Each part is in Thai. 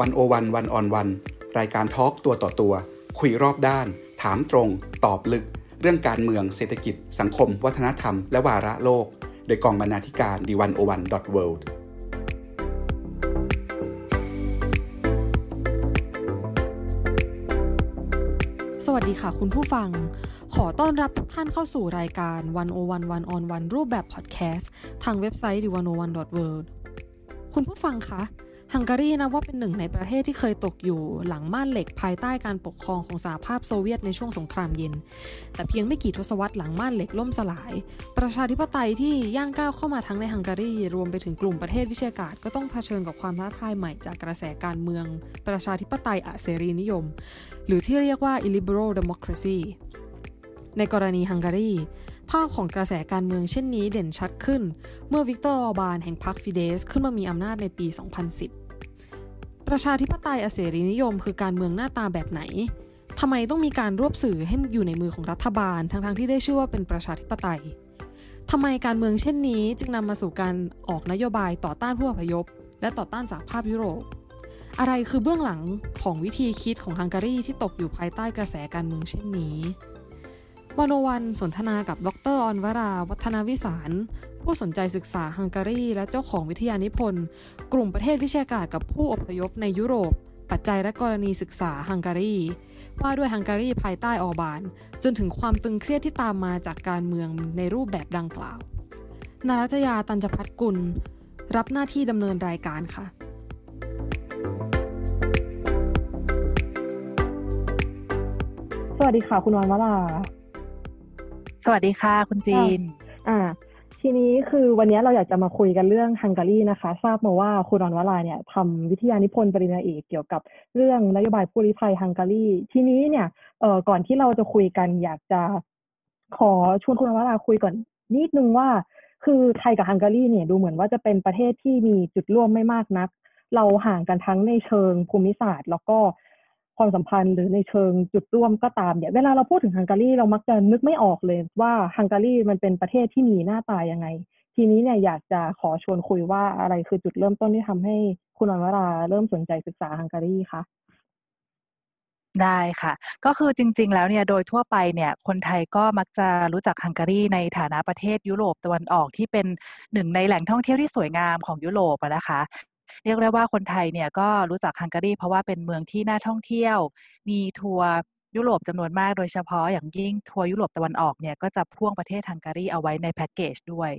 วันโอวันวันออนวันรายการทอล์กตัวต่อตัว คุยรอบด้าน ถามตรง ตอบลึก เรื่องการเมืองเศรษฐกิจ สังคม วัฒนธรรม และวาระโลก โดยกองบรรณาธิการดีวันโอวันดอทเวิลด์สวัสดีค่ะคุณผู้ฟัง ขอต้อนรับทุกท่านเข้าสู่รายการ1 0 1 1 on 1รูปแบบพอดแคสต์ทางเว็บไซต์ d 1 0 1 world คุณผู้ฟังคะ ฮังการีนะว่าเป็นหนึ่งในประเทศที่เคยตกอยู่หลังม่านเหล็กภายใต้การปกครองของสหภาพโซเวียตในช่วงสงครามเย็น แต่เพียงไม่กี่ทศวรรษหลังม่านเหล็กล่มสลาย ประชาธิปไตยที่ย่างก้าวเข้ามาทั้งในฮังการีรวมไปถึงกลุ่มประเทศวิเชียกาศก็ต้องเผชิญกับความท้าทายใหม่จากกระแสการเมือง ประชาธิปไตยอเสรีนิยม หรือที่เรียกว่า illiberal democracy ในกรณีฮังการี ภาพของกระแสการเมืองเช่นนี้เด่นชัดขึ้น เมื่อวิกเตอร์ออบานแห่งพรรคฟิเดสขึ้นมามีอำนาจในปี 2010 ประชาธิปไตยอเสรีนิยมคือการเมืองหน้าตาแบบไหนทำไมต้องมีการรวบสื่อให้อยู่ในมือของรัฐบาล ทั้งๆที่ได้ชื่อว่าเป็นประชาธิปไตยทำไมการเมืองเช่นนี้จึงนำมาสู่การออกนโยบายต่อต้านผู้อพยพ และต่อต้านสหภาพยุโรป อะไรคือเบื้องหลังของวิธีคิดของฮังการีที่ตกอยู่ภายใต้กระแสการเมืองเช่นนี้ วันวันสนทนากับดรออนวราวัฒนาวิสาร ผู้สนใจศึกษาฮังการี และเจ้าของวิทยานิพนธ์ กลุ่มประเทศวิชาการกับผู้อพยพในยุโรป ปัจจัยและกรณีศึกษาฮังการีว่าด้วยฮังการีภายใต้ออบาน จนถึงความตึงเครียดที่ตามมาจากการเมืองในรูปแบบดังกล่าว นารัจยาตันจพัฒกุล รับหน้าที่ดำเนินรายการค่ะสวัสดีค่ะ คุณวันวรา วัสดีค่ะ คุณจีน อ่า ทีนี้คือวันนี้เราอยากจะมาคุยกันเรื่องฮังการีนะคะ ทราบมาว่าคุณรอนวลาเนี่ยทำวิทยานิพนธ์ปริญญาเอกเกี่ยวกับเรื่องนโยบายผู้ลี้ภัยฮังการี ทีนี้เนี่ยเอ่อก่อนที่เราจะคุยกันอยากจะขอชวนคุณรอนวลาคุยก่อนนิดนึงว่าคือไทยกับฮังการีเนี่ยดูเหมือนว่าจะเป็นประเทศที่มีจุดร่วมไม่มากนัก เราห่างกันทั้งในเชิงภูมิศาสตร์ แล้วก็ ความสัมพันธ์หรือในเชิงจุดร่วมก็ตามเนี่ยเวลาเราพูดถึงฮังการีเรามักจะนึกไม่ออกเลยว่าฮังการีมันเป็นประเทศที่มีหน้าตายังไง ทีนี้เนี่ยอยากจะขอชวนคุยว่าอะไรคือจุดเริ่มต้นที่ทำให้คุณอนวราเริ่มสนใจศึกษาฮังการีคะได้ค่ะ ก็คือจริง ๆ แล้วเนี่ยโดยทั่วไปเนี่ยคนไทยก็มักจะรู้จักฮังการีในฐานะประเทศยุโรปตะวันออกที่เป็นหนึ่งในแหล่งท่องเที่ยวที่สวยงามของยุโรปนะคะ เรียกได้ว่าคนไทยเนี่ยก็รู้จักฮังการีเพราะว่าเป็นเมืองที่น่าท่องเที่ยว มีทัวร์ยุโรปจำนวนมากโดยเฉพาะอย่างยิ่งทัวร์ยุโรปตะวันออกเนี่ยก็จะพ่วงประเทศฮังการีเอาไว้ในแพ็กเกจด้วย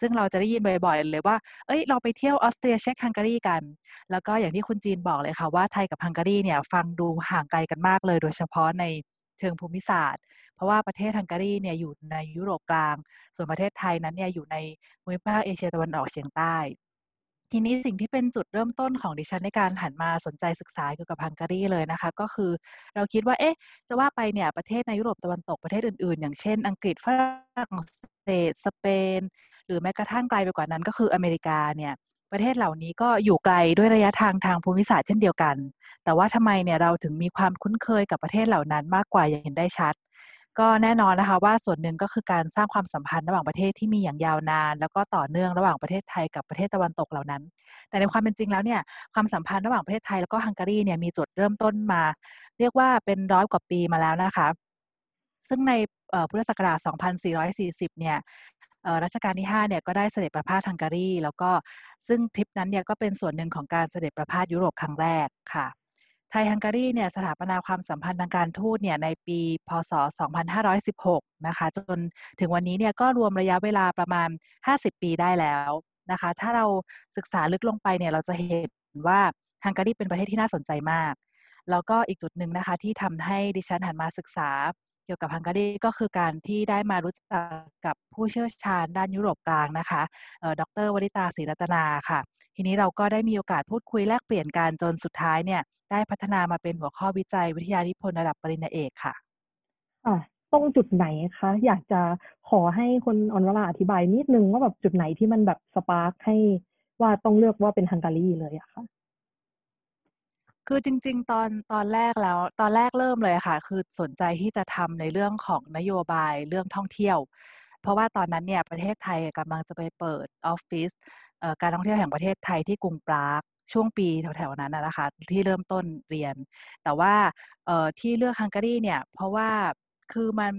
ซึ่งเราจะได้ยินบ่อยๆ เลยว่า เอ้ยเราไปเที่ยวออสเตรียเช็คฮังการีกัน แล้วก็อย่างที่คุณจีนบอกเลยค่ะว่าไทยกับฮังการีเนี่ยฟังดูห่างไกลกันมากเลย โดยเฉพาะในเชิงภูมิศาสตร์ เพราะว่าประเทศฮังการีเนี่ยอยู่ในยุโรปกลาง ส่วนประเทศไทยนั้นเนี่ยอยู่ในภูมิภาคเอเชียตะวันออกเฉียงใต้ ทีนี้สิ่งที่เป็นจุดเริ่มต้นของดิฉันในการหันมาสนใจศึกษาเกี่ยวกับฮังการีเลยนะคะ ก็คือเราคิดว่าเอ๊ะจะว่าไปเนี่ยประเทศในยุโรปตะวันตกประเทศอื่นๆ อย่างเช่น อังกฤษฝรั่งเศสสเปน หรือแม้กระทั่งไกลไปกว่านั้นก็คืออเมริกาเนี่ยประเทศเหล่านี้ก็อยู่ไกลด้วยระยะทางทางภูมิศาสตร์เช่นเดียวกัน แต่ว่าทำไมเนี่ยเราถึงมีความคุ้นเคยกับประเทศเหล่านั้นมากกว่าอย่างเห็นได้ชัด ก็แน่นอนนะคะว่าส่วนหนึ่งก็คือการสร้างความสัมพันธ์ระหว่างประเทศที่มีอย่างยาวนาน แล้วก็ต่อเนื่องระหว่างประเทศไทยกับประเทศตะวันตกเหล่านั้น แต่ในความเป็นจริงแล้วเนี่ยความสัมพันธ์ระหว่างประเทศไทยแล้วก็ฮังการีเนี่ยมีจุดเริ่มต้นมา เรียกว่าเป็นร้อยกว่าปีมาแล้วนะคะ ซึ่งในพุทธศักราช 2440 เนี่ยรัชกาลที่5เนี่ยก็ได้เสด็จประพาสฮังการีแล้วก็ซึ่งทริปนั้นเนี่ยก็เป็นส่วนหนึ่งของการเสด็จประพาสยุโรปครั้งแรกค่ะ ไทยฮังการีเนี่ยสถาปนาความสัมพันธ์ทางการทูตเนี่ยในปี พศ 2516 นะคะ จนถึงวันนี้เนี่ยก็รวมระยะเวลาประมาณ 50 ปีได้แล้วนะคะ ถ้าเราศึกษาลึกลงไปเนี่ยเราจะเห็นว่าฮังการีเป็นประเทศที่น่าสนใจมาก แล้วก็อีกจุดหนึ่งนะคะที่ทำให้ดิฉันหันมาศึกษาเกี่ยวกับฮังการีก็คือการที่ได้มารู้จักกับผู้เชี่ยวชาญด้านยุโรปกลางนะคะดรวริตาศรีรัตนาค่ะ ทีนี้เราก็ได้มีโอกาสพูดคุยแลกเปลี่ยนกันจนสุดท้ายเนี่ยได้พัฒนามาเป็นหัวข้อวิจัยวิทยานิพนธ์ระดับปริญญาเอกค่ะอะตรงจุดไหนคะ อยากจะขอให้คนออนวราอธิบายนิดนึงว่าแบบจุดไหนที่มันแบบสปาร์คให้ว่าต้องเลือกว่าเป็นฮังการีเลยอะค่ะคือจริง ๆ ตอนตอนแรกแล้ว ตอนแรกเริ่มเลยค่ะ คือสนใจที่จะทำในเรื่องของนโยบายเรื่องท่องเที่ยว เพราะว่าตอนนั้นเนี่ยประเทศไทยกำลังจะไปเปิดออฟฟิศ การท่องเที่ยวแห่งประเทศไทยที่กรุงปรากช่วงปีแถวๆนั้นนะคะที่เริ่มต้นเรียน แต่ว่าที่เลือกฮังการีเนี่ย เพราะว่าคือมัน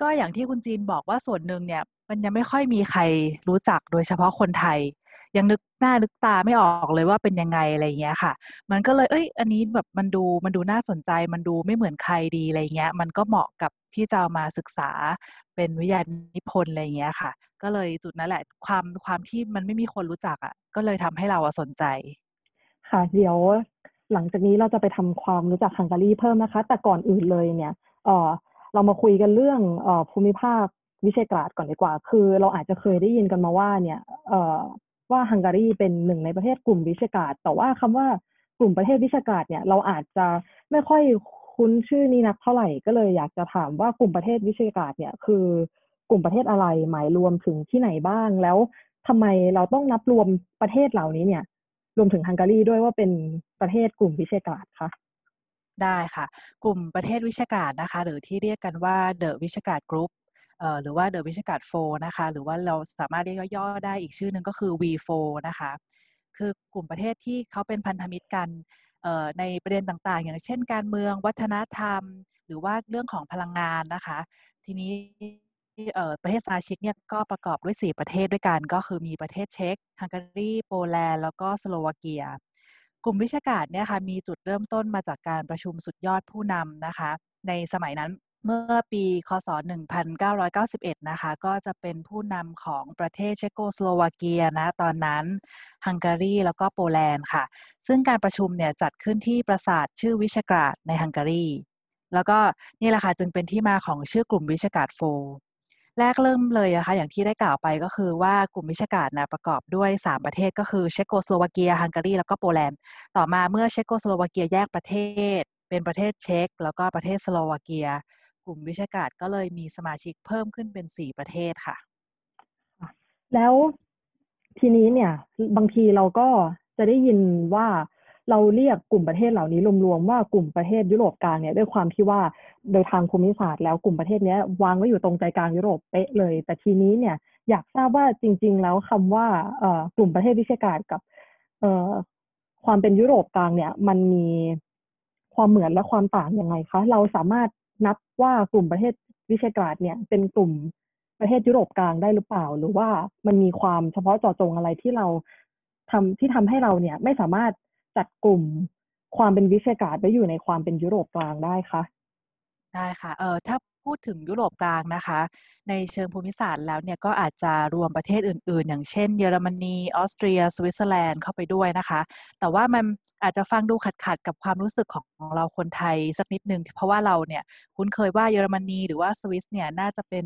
ก็อย่างที่คุณจีนบอกว่าส่วนหนึ่งเนี่ย มันยังไม่ค่อยมีใครรู้จักโดยเฉพาะคนไทย ยังนึกหน้านึกตาไม่ออกเลยว่าเป็นยังไงอะไรเงี้ยค่ะ มันก็เลยเอ้ย อันนี้แบบมันดูมันดูน่าสนใจ มันดูไม่เหมือนใครดีอะไรเงี้ย มันก็เหมาะกับที่จะมาศึกษาเป็นวิทยานิพนธ์อะไรเงี้ยค่ะ ก็เลยจุดนั้นแหละความความที่มันไม่มีคนรู้จักอะ ก็เลยทำให้เราสนใจ ค่ะ เดี๋ยวหลังจากนี้เราจะไปทำความรู้จักฮังการีเพิ่มนะคะ แต่ก่อนอื่นเลยเนี่ยเออเรามาคุยกันเรื่องอภูมิภาควิเชกราดก่อนดีกว่า คือเราอาจจะเคยได้ยินกันมาว่าเนี่ยเออ ว่าฮังการีเป็นหนึ่งในประเทศกลุ่มวิเชกาดแต่ว่าคำว่ากลุ่มประเทศวิเชกาดเนี่ยเราอาจจะไม่ค่อยคุ้นชื่อนี้นักเท่าไหร่ก็เลยอยากจะถามว่ากลุ่มประเทศวิเชกาดเนี่ยคือกลุ่มประเทศอะไรหมายรวมถึงที่ไหนบ้างแล้วทำไมเราต้องนับรวมประเทศเหล่านี้เนี่ย รวมถึงฮังการีด้วยว่าเป็นประเทศกลุ่มวิเชกราดคะได้ค่ะ กลุ่มประเทศวิเชกราดนะคะ หรือที่เรียกกันว่า The Visegrad Group หรือว่า The วิชาการโฟนะคะ หรือว่าเราสามารถเรียกย่อๆได้อีกชื่อหนึ่งก็คือ V4 นะคะ คือกลุ่มประเทศที่เขาเป็นพันธมิตรกันในประเด็นต่างๆ อย่างเช่นการเมืองวัฒนธรรม หรือว่าเรื่องของพลังงานนะคะ ทีนี้ประเทศสมาชิกเนี่ยก็ประกอบด้วย 4 ประเทศด้วยกัน ก็คือมีประเทศเช็กฮังการีโปแลนด์แล้วก็สโลวาเกีย กลุ่มวิเชกราดเนี่ยค่ะมีจุดเริ่มต้นมาจากการประชุมสุดยอดผู้นำนะคะ ในสมัยนั้น เมื่อปีคศ 1991 นะคะ ก็จะเป็นผู้นำของประเทศเชโกสโลวาเกียนะ ตอนนั้นฮังการีแล้วก็โปแลนด์ค่ะ ซึ่งการประชุมเนี่ยจัดขึ้นที่ปราสาทชื่อวิเชกราดในฮังการี แล้วก็นี่แหละค่ะจึงเป็นที่มาของชื่อกลุ่ม Visegrad Four แรกเริ่มเลยนะคะอย่างที่ได้กล่าวไปก็คือว่ากลุ่มวิเชกราดนะประกอบด้วย 3 ประเทศก็คือเชโกสโลวาเกียฮังการีแล้วก็โปแลนด์ ต่อมาเมื่อเชโกสโลวาเกียแยกประเทศ เป็นประเทศเช็กแล้วก็ประเทศสโลวาเกีย กลุ่มวิชาการก็เลยมีสมาชิกเพิ่มขึ้นเป็น4ประเทศค่ะ แล้วทีนี้เนี่ย บางทีเราก็จะได้ยินว่าเราเรียกกลุ่มประเทศเหล่านี้รวมๆว่ากลุ่มประเทศยุโรปกลางเนี่ยด้วยความที่ว่าโดยทางภูมิศาสตร์แล้วกลุ่มประเทศนี้วางไว้อยู่ตรงใจกลางยุโรปเป๊ะเลย แต่ทีนี้เนี่ยอยากทราบว่าจริง ๆ แล้วคำว่าเอ่อกลุ่มประเทศวิเศษการกับเอ่อความเป็นยุโรปกลางเนี่ย มันมีความเหมือนและความต่างยังไงคะ เราสามารถ นับว่ากลุ่มประเทศวิเศษการเนี่ย เป็นกลุ่มประเทศยุโรปกลางได้หรือเปล่า หรือว่ามันมีความเฉพาะเจาะจงอะไรที่เราทำที่ทำให้เราเนี่ยไม่สามารถจัดกลุ่มความเป็นวิเศษการไว้อยู่ในความเป็นยุโรปกลางได้คะได้ค่ะเออถ้าพูดถึงยุโรปกลางนะคะ ในเชิงภูมิศาสตร์แล้วเนี่ยก็อาจจะรวมประเทศอื่น ๆ อย่างเช่น เยอรมนี ออสเตรีย สวิตเซอร์แลนด์เข้าไปด้วยนะคะ แต่ว่ามัน อาจจะฟังดูขัดๆกับความรู้สึกของเราคนไทยสักนิดนึง เพราะว่าเราเนี่ยคุ้นเคยว่าเยอรมนีหรือว่าสวิสเนี่ยน่าจะเป็น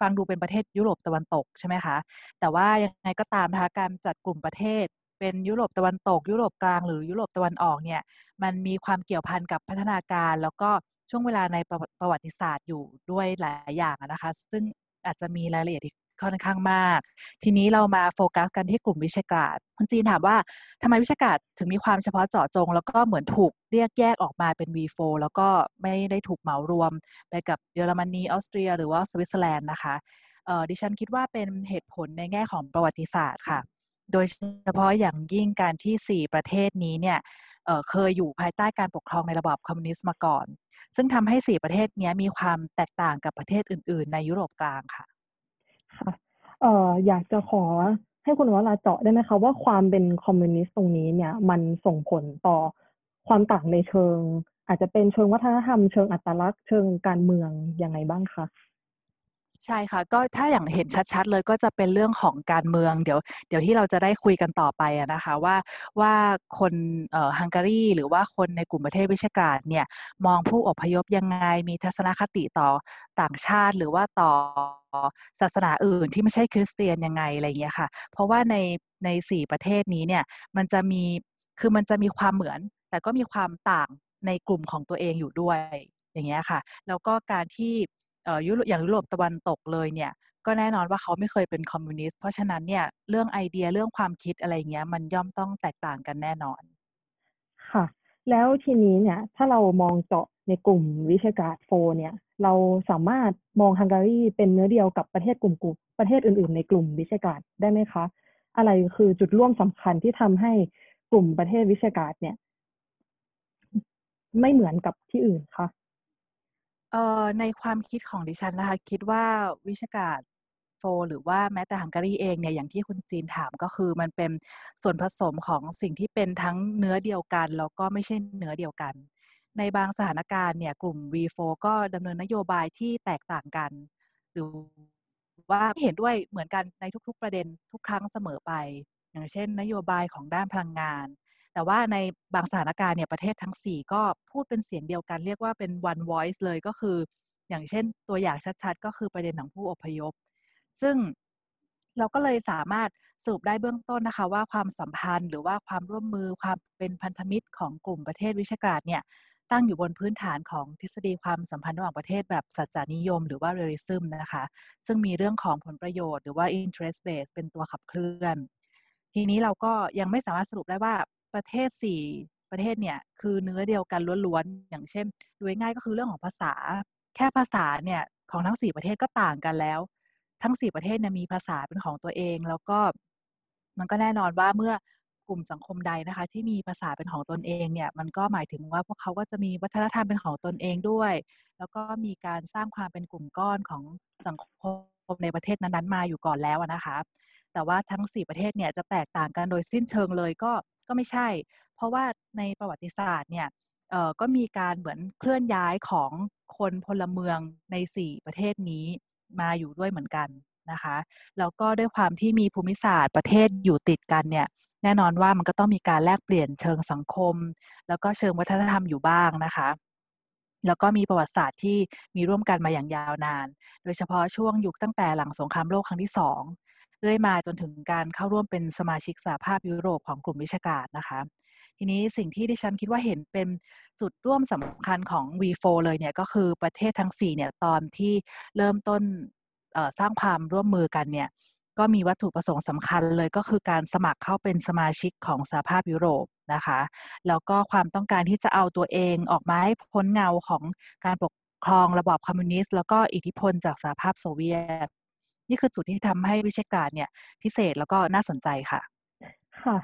ฟังดูเป็นประเทศยุโรปตะวันตกใช่ไหมคะแต่ว่ายังไงก็ตามนะคะการจัดกลุ่มประเทศเป็นยุโรปตะวันตก ยุโรปกลางหรือยุโรปตะวันออกเนี่ยมันมีความเกี่ยวพันกับพัฒนาการ แล้วก็ช่วงเวลาในประวัติศาสตร์อยู่ด้วยหลายอย่างนะคะ ซึ่งอาจจะมีรายละเอียด ค่อนข้างมาก ทีนี้เรามาโฟกัสกันที่กลุ่มวิเชกราดคุณจีนถามว่าทำไมวิเชกราดถึงมีความเฉพาะเจาะจง แล้วก็เหมือนถูกเรียกแยกออกมาเป็น V4 แล้วก็ไม่ได้ถูกเหมารวมไปกับเยอรมนีออสเตรีย หรือว่าสวิตเซอร์แลนด์นะคะดิฉันคิดว่าเป็นเหตุผลในแง่ของประวัติศาสตร์ค่ะ โดยเฉพาะอย่างยิ่งการที่ 4 ประเทศนี้เนี่ยเเคยอยู่ภายใต้การปกครองในระบอบคอมมิวนิสต์มาก่อน ซึ่งทำให้ 4 ประเทศนี้มีความแตกต่างกับประเทศอื่น ๆ ในยุโรปกลางค่ะ ค่ะเอ่ออยากจะขอให้คุณวราเจาะได้ไหมคะว่าความเป็นคอมมิวนิสต์ตรงนี้เนี่ย มันส่งผลต่อความต่างในเชิง อาจจะเป็นเชิงวัฒนธรรมเชิงอัตลักษณ์เชิงการเมืองยังไงบ้างคะ ใช่ค่ะ ก็ถ้าอย่างเห็นชัด ๆ เลยก็จะเป็นเรื่องของการเมือง เดี๋ยวเดี๋ยวที่เราจะได้คุยกันต่อไปนะคะว่าว่าคนฮังการีหรือว่าคนในกลุ่มประเทศวิชาการเนี่ยมองผู้อพยพยังไงมีทัศนคติต่อต่างชาติ หรือว่าต่อศาสนาอื่นที่ไม่ใช่คริสเตียนยังไงอะไรเงี้ยค่ะ เพราะว่าในในสี่ประเทศนี้เนี่ยมันจะมีคือมันจะมีความเหมือน แต่ก็มีความต่างในกลุ่มของตัวเองอยู่ด้วยอย่างเงี้ยค่ะ แล้วก็การที่ ยุโรปอย่างยุโรปตะวันตกเลยเนี่ยก็แน่นอนว่าเขาไม่เคยเป็นคอมมิวนิสต์เพราะฉะนั้นเนี่ยเรื่องไอเดียเรื่องความคิดอะไรเงี้ย มันย่อมต้องแตกต่างกันแน่นอน ค่ะ แล้วทีนี้เนี่ย ถ้าเรามองเจาะในกลุ่มวิชาการโฟเนี่ย เราสามารถมองฮังการีเป็นเนื้อเดียวกับประเทศกลุ่มกลุ่มประเทศอื่น ๆ ในกลุ่มวิชาการได้ไหมคะ อะไรคือจุดร่วมสำคัญที่ทำให้กลุ่มประเทศวิชาการเนี่ย ไม่เหมือนกับที่อื่นคะ เอ่อในความคิดของดิฉันนะคะคิดว่าวิชาการโฟหรือว่าแม้แต่ฮังการีเองเนี่ยอย่างที่คุณจีนถามก็คือมันเป็นส่วนผสมของสิ่งที่เป็นทั้งเนื้อเดียวกัน แล้วก็ไม่ใช่เนื้อเดียวกัน ในบางสถานการณ์เนี่ยกลุ่ม V4 ก็ดำเนินนโยบายที่แตกต่างกัน หรือว่าเห็นด้วยเหมือนกันในทุก ๆ ประเด็นทุกครั้งเสมอไป อย่างเช่น นโยบายของด้านพลังงาน แต่ว่าในบางสถานการณ์เนี่ยประเทศทั้ง 4 ก็พูดเป็นเสียงเดียวกัน เรียกว่าเป็น one voice เลยก็คือ อย่างเช่นตัวอย่างชัดๆ ก็คือประเด็นของผู้อพยพ ซึ่งเราก็เลยสามารถสรุปได้เบื้องต้นนะคะ ว่าความสัมพันธ์หรือว่าความร่วมมือความเป็นพันธมิตรของกลุ่มประเทศวิชาการเนี่ยตั้งอยู่บนพื้นฐานของทฤษฎีความสัมพันธ์ระหว่างประเทศแบบสัจจานิยม หรือว่าเรลิซึมนะคะ ซึ่งมีเรื่องของผลประโยชน์หรือว่า interest base เป็นตัวขับเคลื่อน ทีนี้เราก็ยังไม่สามารถสรุปได้ว่า ประเทศสี่ประเทศเนี่ยคือเนื้อเดียวกันล้วนๆอย่างเช่นดูง่ายก็คือเรื่องของภาษา แค่ภาษาเนี่ยของทั้งสี่ประเทศก็ต่างกันแล้ว ทั้งสี่ประเทศเนี่ยมีภาษาเป็นของตัวเอง แล้วก็มันก็แน่นอนว่าเมื่อกลุ่มสังคมใดนะคะ ที่มีภาษาเป็นของตนเองเนี่ย มันก็หมายถึงว่าพวกเขาก็จะมีวัฒนธรรมเป็นของตนเองด้วย แล้วก็มีการสร้างความเป็นกลุ่มก้อนของสังคมในประเทศนั้นๆมาอยู่ก่อนแล้วนะคะ แต่ว่าทั้ง 4 ประเทศเนี่ยจะแตกต่างกันโดยสิ้นเชิงเลยก็ ก็ไม่ใช่ เพราะว่าในประวัติศาสตร์เนี่ยเอ่อก็มีการเหมือนเคลื่อนย้ายของคนพลเมืองใน 4 ประเทศนี้มาอยู่ด้วยเหมือนกันนะคะแล้วก็ด้วยความที่มีภูมิศาสตร์ประเทศอยู่ติดกันเนี่ยแน่นอนว่ามันก็ต้องมีการแลกเปลี่ยนเชิงสังคม แล้วก็เชิงวัฒนธรรมอยู่บ้างนะคะ แล้วก็มีประวัติศาสตร์ที่มีร่วมกันมาอย่างยาวนาน โดยเฉพาะช่วงยุคตั้งแต่หลังสงครามโลกครั้งที่สอง เรื่อยมาจนถึงการเข้าร่วมเป็นสมาชิกสหภาพยุโรปของกลุ่มวิชาการนะคะ ทีนี้สิ่งที่ดิฉันคิดว่าเห็นเป็นจุดร่วมสำคัญของ V4 เลยเนี่ยก็คือประเทศทั้ง 4 เนี่ยตอนที่เริ่มต้นสร้างความร่วมมือกันเนี่ยก็มีวัตถุประสงค์สำคัญเลยก็คือการสมัครเข้าเป็นสมาชิกของสหภาพยุโรปนะคะแล้วก็ความต้องการที่จะเอาตัวเองออกมาให้พ้นเงาของการปกครองระบอบคอมมิวนิสต์แล้วก็อิทธิพลจากสหภาพโซเวียต นี่คือจุดที่ทำให้วิชาการเนี่ย พิเศษแล้วก็น่าสนใจค่ะ ค่ะ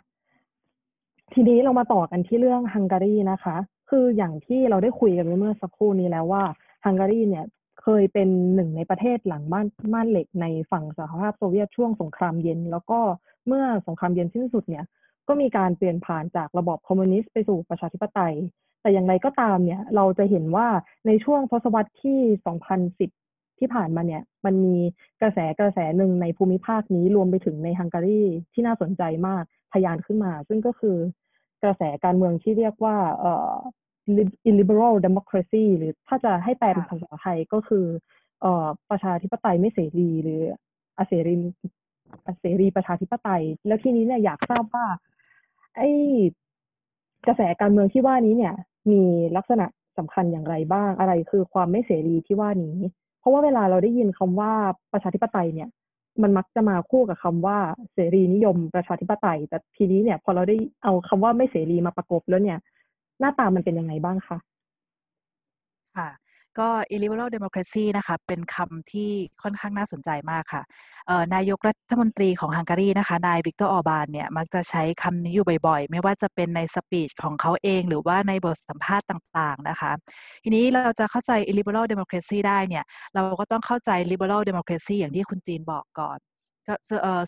ทีนี้เรามาต่อกันที่เรื่องฮังการีนะคะ คืออย่างที่เราได้คุยกันเมื่อสักครู่นี้แล้วว่าฮังการีเนี่ยเคยเป็นหนึ่งในประเทศหลังม่านม่านเหล็กในฝั่งสหภาพโซเวียตช่วงสงครามเย็น แล้วก็เมื่อสงครามเย็นสิ้นสุดเนี่ย ก็มีการเปลี่ยนผ่านจากระบอบคอมมิวนิสต์ไปสู่ประชาธิปไตย แต่อย่างไรก็ตามเนี่ย เราจะเห็นว่าในช่วงทศวรรษที่ 2010 ที่ผ่านมาเนี่ย มันมีกระแสกระแสหนึ่งในภูมิภาคนี้รวมไปถึงในฮังการีที่น่าสนใจมากพยานขึ้นมา ซึ่งก็คือกระแสการเมืองที่เรียกว่าเอ่อ illiberal democracy หรือถ้าจะให้แปลเป็นภาษาไทยก็คือเอ่อประชาธิปไตยไม่เสรีหรืออเสรีอเสรีประชาธิปไตย แล้วทีนี้เนี่ยอยากทราบว่า ไอ้กระแสการเมืองที่ว่านี้เนี่ย มีลักษณะสำคัญอย่างไรบ้างอะไรคือความไม่เสรีที่ว่านี้ เพราะว่าเวลาเราได้ยินคำว่าประชาธิปไตยเนี่ย มันมักจะมาคู่กับคำว่าเสรีนิยมประชาธิปไตย แต่ทีนี้เนี่ย พอเราได้เอาคำว่าไม่เสรีมาประกบแล้วเนี่ย หน้าตามันเป็นยังไงบ้างคะค่ะ ก็ illiberal democracy นะคะเป็นคำที่ค่อนข้างน่าสนใจมากค่ะนายกรัฐมนตรีของฮังการีนะคะนายวิกเตอร์ออบานเนี่ยมักจะใช้คำนี้อยู่บ่อยๆ ไม่ว่าจะเป็นใน speech ของเขาเองหรือว่าในบทสัมภาษณ์ต่างๆนะคะทีนี้เราจะเข้าใจ illiberal democracy ได้เนี่ยเราก็ต้องเข้าใจ liberal democracy อย่างที่คุณจีนบอกก่อน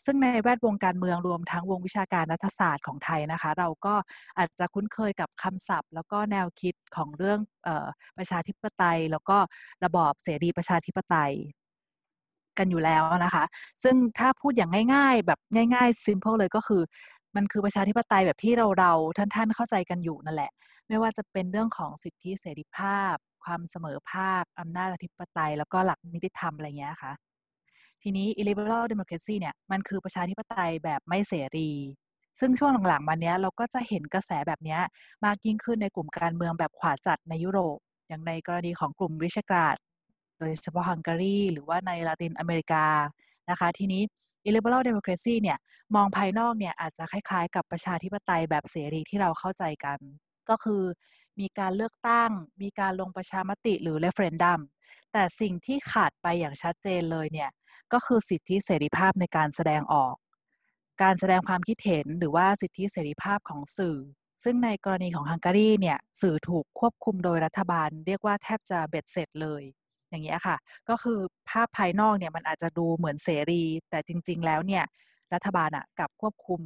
ซึ่งในแวดวงการเมืองรวมทั้งวงวิชาการรัฐศาสตร์ของไทยนะคะ เราก็อาจจะคุ้นเคยกับคำศัพท์ แล้วก็แนวคิดของเรื่องประชาธิปไตย แล้วก็ระบอบเสรีประชาธิปไตยกันอยู่แล้วนะคะ ซึ่งถ้าพูดอย่างง่าย ๆ แบบง่ายๆ simple เลยก็คือ มันคือประชาธิปไตยแบบที่เราเราท่านๆ เข้าใจกันอยู่นั่นแหละ ไม่ว่าจะเป็นเรื่องของสิทธิเสรีภาพ ความเสมอภาคอำนาจอธิปไตย แล้วก็หลักนิติธรรมอะไรเงี้ยค่ะ ทีนี้ illiberal democracy เนี่ยมันคือประชาธิปไตยแบบไม่เสรี ซึ่งช่วงหลังๆมานี้เราก็จะเห็นกระแสแบบนี้มากยิ่งขึ้นในกลุ่มการเมืองแบบขวาจัดในยุโรป อย่างในกรณีของกลุ่มวิชาการโดยเฉพาะฮังการีหรือว่าในลาตินอเมริกานะคะ ทีนี้ illiberal democracy เนี่ยมองภายนอกเนี่ยอาจจะคล้ายๆ กับประชาธิปไตยแบบเสรีที่เราเข้าใจกัน ก็คือมีการเลือกตั้ง มีการลงประชามติหรือ referendum แต่สิ่งที่ขาดไปอย่างชัดเจนเลยเนี่ย ก็คือสิทธิเสรีภาพในการแสดงออก การแสดงความคิดเห็นหรือว่าสิทธิเสรีภาพของสื่อ ซึ่งในกรณีของฮังการีเนี่ยสื่อถูกควบคุมโดยรัฐบาล เรียกว่าแทบจะเบ็ดเสร็จเลย อย่างเงี้ยค่ะ ก็คือภาพภายนอกเนี่ยมันอาจจะดูเหมือนเสรี แต่จริง ๆ แล้วเนี่ยรัฐบาลอะกับควบคุม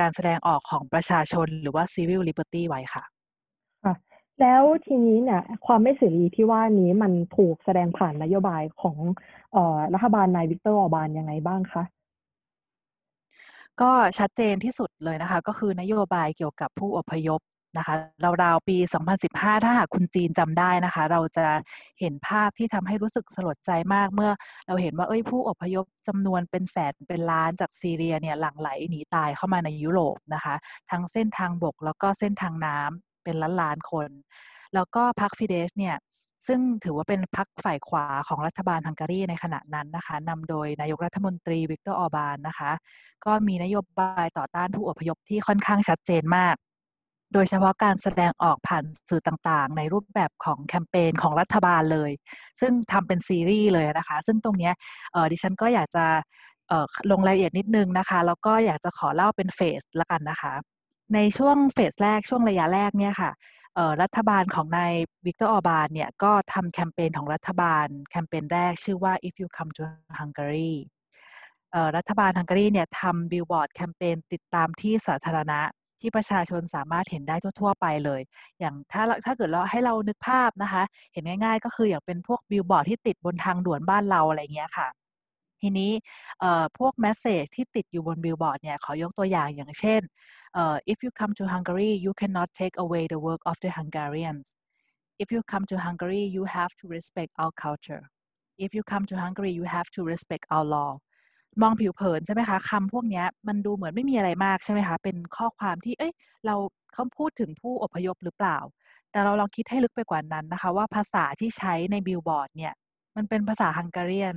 การแสดงออกของประชาชนหรือว่า civil liberty ไว้ค่ะ แล้วทีนี้เนี่ยความไม่เสรีที่ว่านี้มันถูกแสดงผ่านนโยบายของรัฐบาลนายวิกเตอร์ออบานยังไงบ้างคะก็ชัดเจนที่สุดเลยนะคะ ก็คือนโยบายเกี่ยวกับผู้อพยพนะคะราวๆปี 2015 ถ้าหากคุณจีนจำได้นะคะ เราจะเห็นภาพที่ทำให้รู้สึกสลดใจมากเมื่อเราเห็นว่าเอ้ยผู้อพยพจำนวนเป็นแสนเป็นล้านจากซีเรียเนี่ยหลั่งไหลหนีตายเข้ามาในยุโรปนะคะ ทั้งเส้นทางบกแล้วก็เส้นทางน้ำ เป็นล้านล้านคน แล้วก็พรรคฟิเดสเนี่ยซึ่งถือว่าเป็นพรรคฝ่ายขวาของรัฐบาลฮังการีในขณะนั้นนะคะนำโดยนายกรัฐมนตรีวิกเตอร์ออบานนะคะ ก็มีนโยบายต่อต้านผู้อพยพที่ค่อนข้างชัดเจนมาก โดยเฉพาะการแสดงออกผ่านสื่อต่างๆ ในรูปแบบของแคมเปญของรัฐบาลเลย ซึ่งทำเป็นซีรีส์เลยนะคะ ซึ่งตรงนี้ดิฉันก็อยากจะลงรายละเอียดนิดนึงนะคะ แล้วก็อยากจะขอเล่าเป็น phase ละกันนะคะ ในช่วง phase แรกช่วงระยะแรกเนี่ยค่ะรัฐบาลของนายวิกเตอร์ออบานเนี่ยก็ทำแคมเปญของรัฐบาลแคมเปญแรกชื่อว่า if you come to Hungary รัฐบาลฮังการีเนี่ยทำบิลบอร์ดแคมเปญติดตามที่สาธารณะที่ประชาชนสามารถเห็นได้ทั่ว ๆ ไปเลย อย่างถ้าถ้าเกิดเราให้เรานึกภาพนะคะ เห็นง่าย ๆ ก็คืออย่างเป็นพวกบิลบอร์ดที่ติดบนทางด่วนบ้านเราอะไรเงี้ยค่ะ ทีนี้พวก message ที่ติดอยู่บนบิลบอร์ดเนี่ยขอยกตัวอย่างอย่างเช่น if you come to Hungary, you cannot take away the work of the Hungarians. If you come to Hungary, you have to respect our culture. If you come to Hungary, you have to respect our law. มองผิวเผินใช่ไหมคะคำพวกนี้มันดูเหมือนไม่มีอะไรมากใช่ไหมคะ เป็นข้อความที่เอ้ยเราเขาพูดถึงผู้อพยพหรือเปล่า แต่เราลองคิดให้ลึกไปกว่านั้นนะคะ ว่าภาษาที่ใช้ในบิลบอร์ดเนี่ย มันเป็นภาษาฮังการีน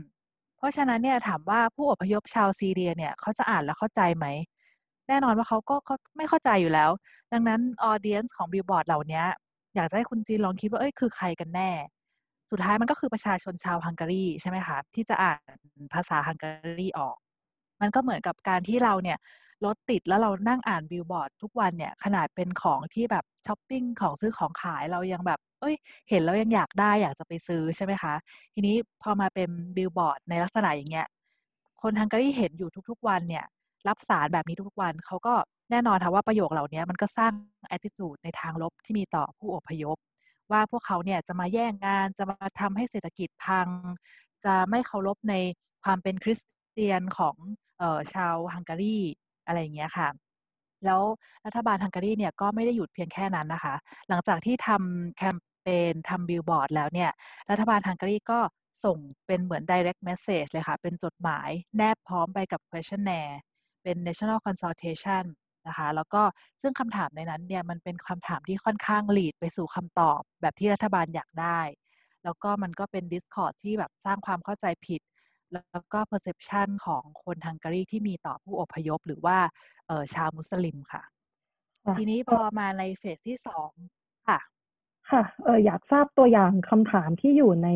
ราะฉะนั้นเนี่ยถามว่าผู้อพยพชาวซีเรียเนี่ยเขาจะอ่านแล้วเข้าใจไหม แน่นอนว่าเขาก็เขาไม่เข้าใจอยู่แล้ว ดังนั้น audience ของบิลบอร์ดเหล่านี้อยากจะให้คุณจีนลองคิดว่าเอ้ยคือใครกันแน่ สุดท้ายมันก็คือประชาชนชาวฮังการีใช่ไหมคะที่จะอ่านภาษาฮังการีออก มันก็เหมือนกับการที่เราเนี่ยรถติดแล้วเรานั่งอ่านบิลบอร์ดทุกวันเนี่ยขนาดเป็นของที่แบบช้อปปิ้งของซื้อของขายเรายังแบบ เอ้ย เห็นแล้วยังอยากได้อยากจะไปซื้อใช่ไหมคะ ทีนี้พอมาเป็นบิลบอร์ดในลักษณะอย่างเงี้ย คนฮังการีเห็นอยู่ทุกๆวันเนี่ย รับสารแบบนี้ทุกวันเขาก็แน่นอนค่ะว่าประโยคเหล่านี้มันก็สร้าง attitude ในทางลบที่มีต่อผู้อพยพ ว่าพวกเขาเนี่ยจะมาแย่งงานจะมาทำให้เศรษฐกิจพัง จะไม่เคารพในความเป็นคริสเตียนของออชาวฮังการีอะไรอย่างเงี้ยค่ะแล้วรัฐบาลฮังการีเนี่ยก็ไม่ได้หยุดเพียงแค่นั้นนะคะ หลังจากที่ทำแคม เปญทำบิลบอร์ดแล้วเนี่ย รัฐบาลฮังการีก็ส่งเป็นเหมือน direct message เลยค่ะ เป็นจดหมายแนบพร้อมไปกับ questionnaire เป็น national consultation นะคะ แล้วก็ซึ่งคำถามในนั้นเนี่ย มันเป็นคำถามที่ค่อนข้างหลีดไปสู่คำตอบแบบที่รัฐบาลอยากได้ แล้วก็มันก็เป็น discourse ที่แบบสร้างความเข้าใจผิด แล้วก็ perception ของคนฮังการีที่มีต่อผู้อพยพหรือว่าชาวมุสลิมค่ะ ทีนี้พอมาในเฟสที่สอง ค่ะเอออยากทราบตัวอย่างคำถามที่อยู่ใน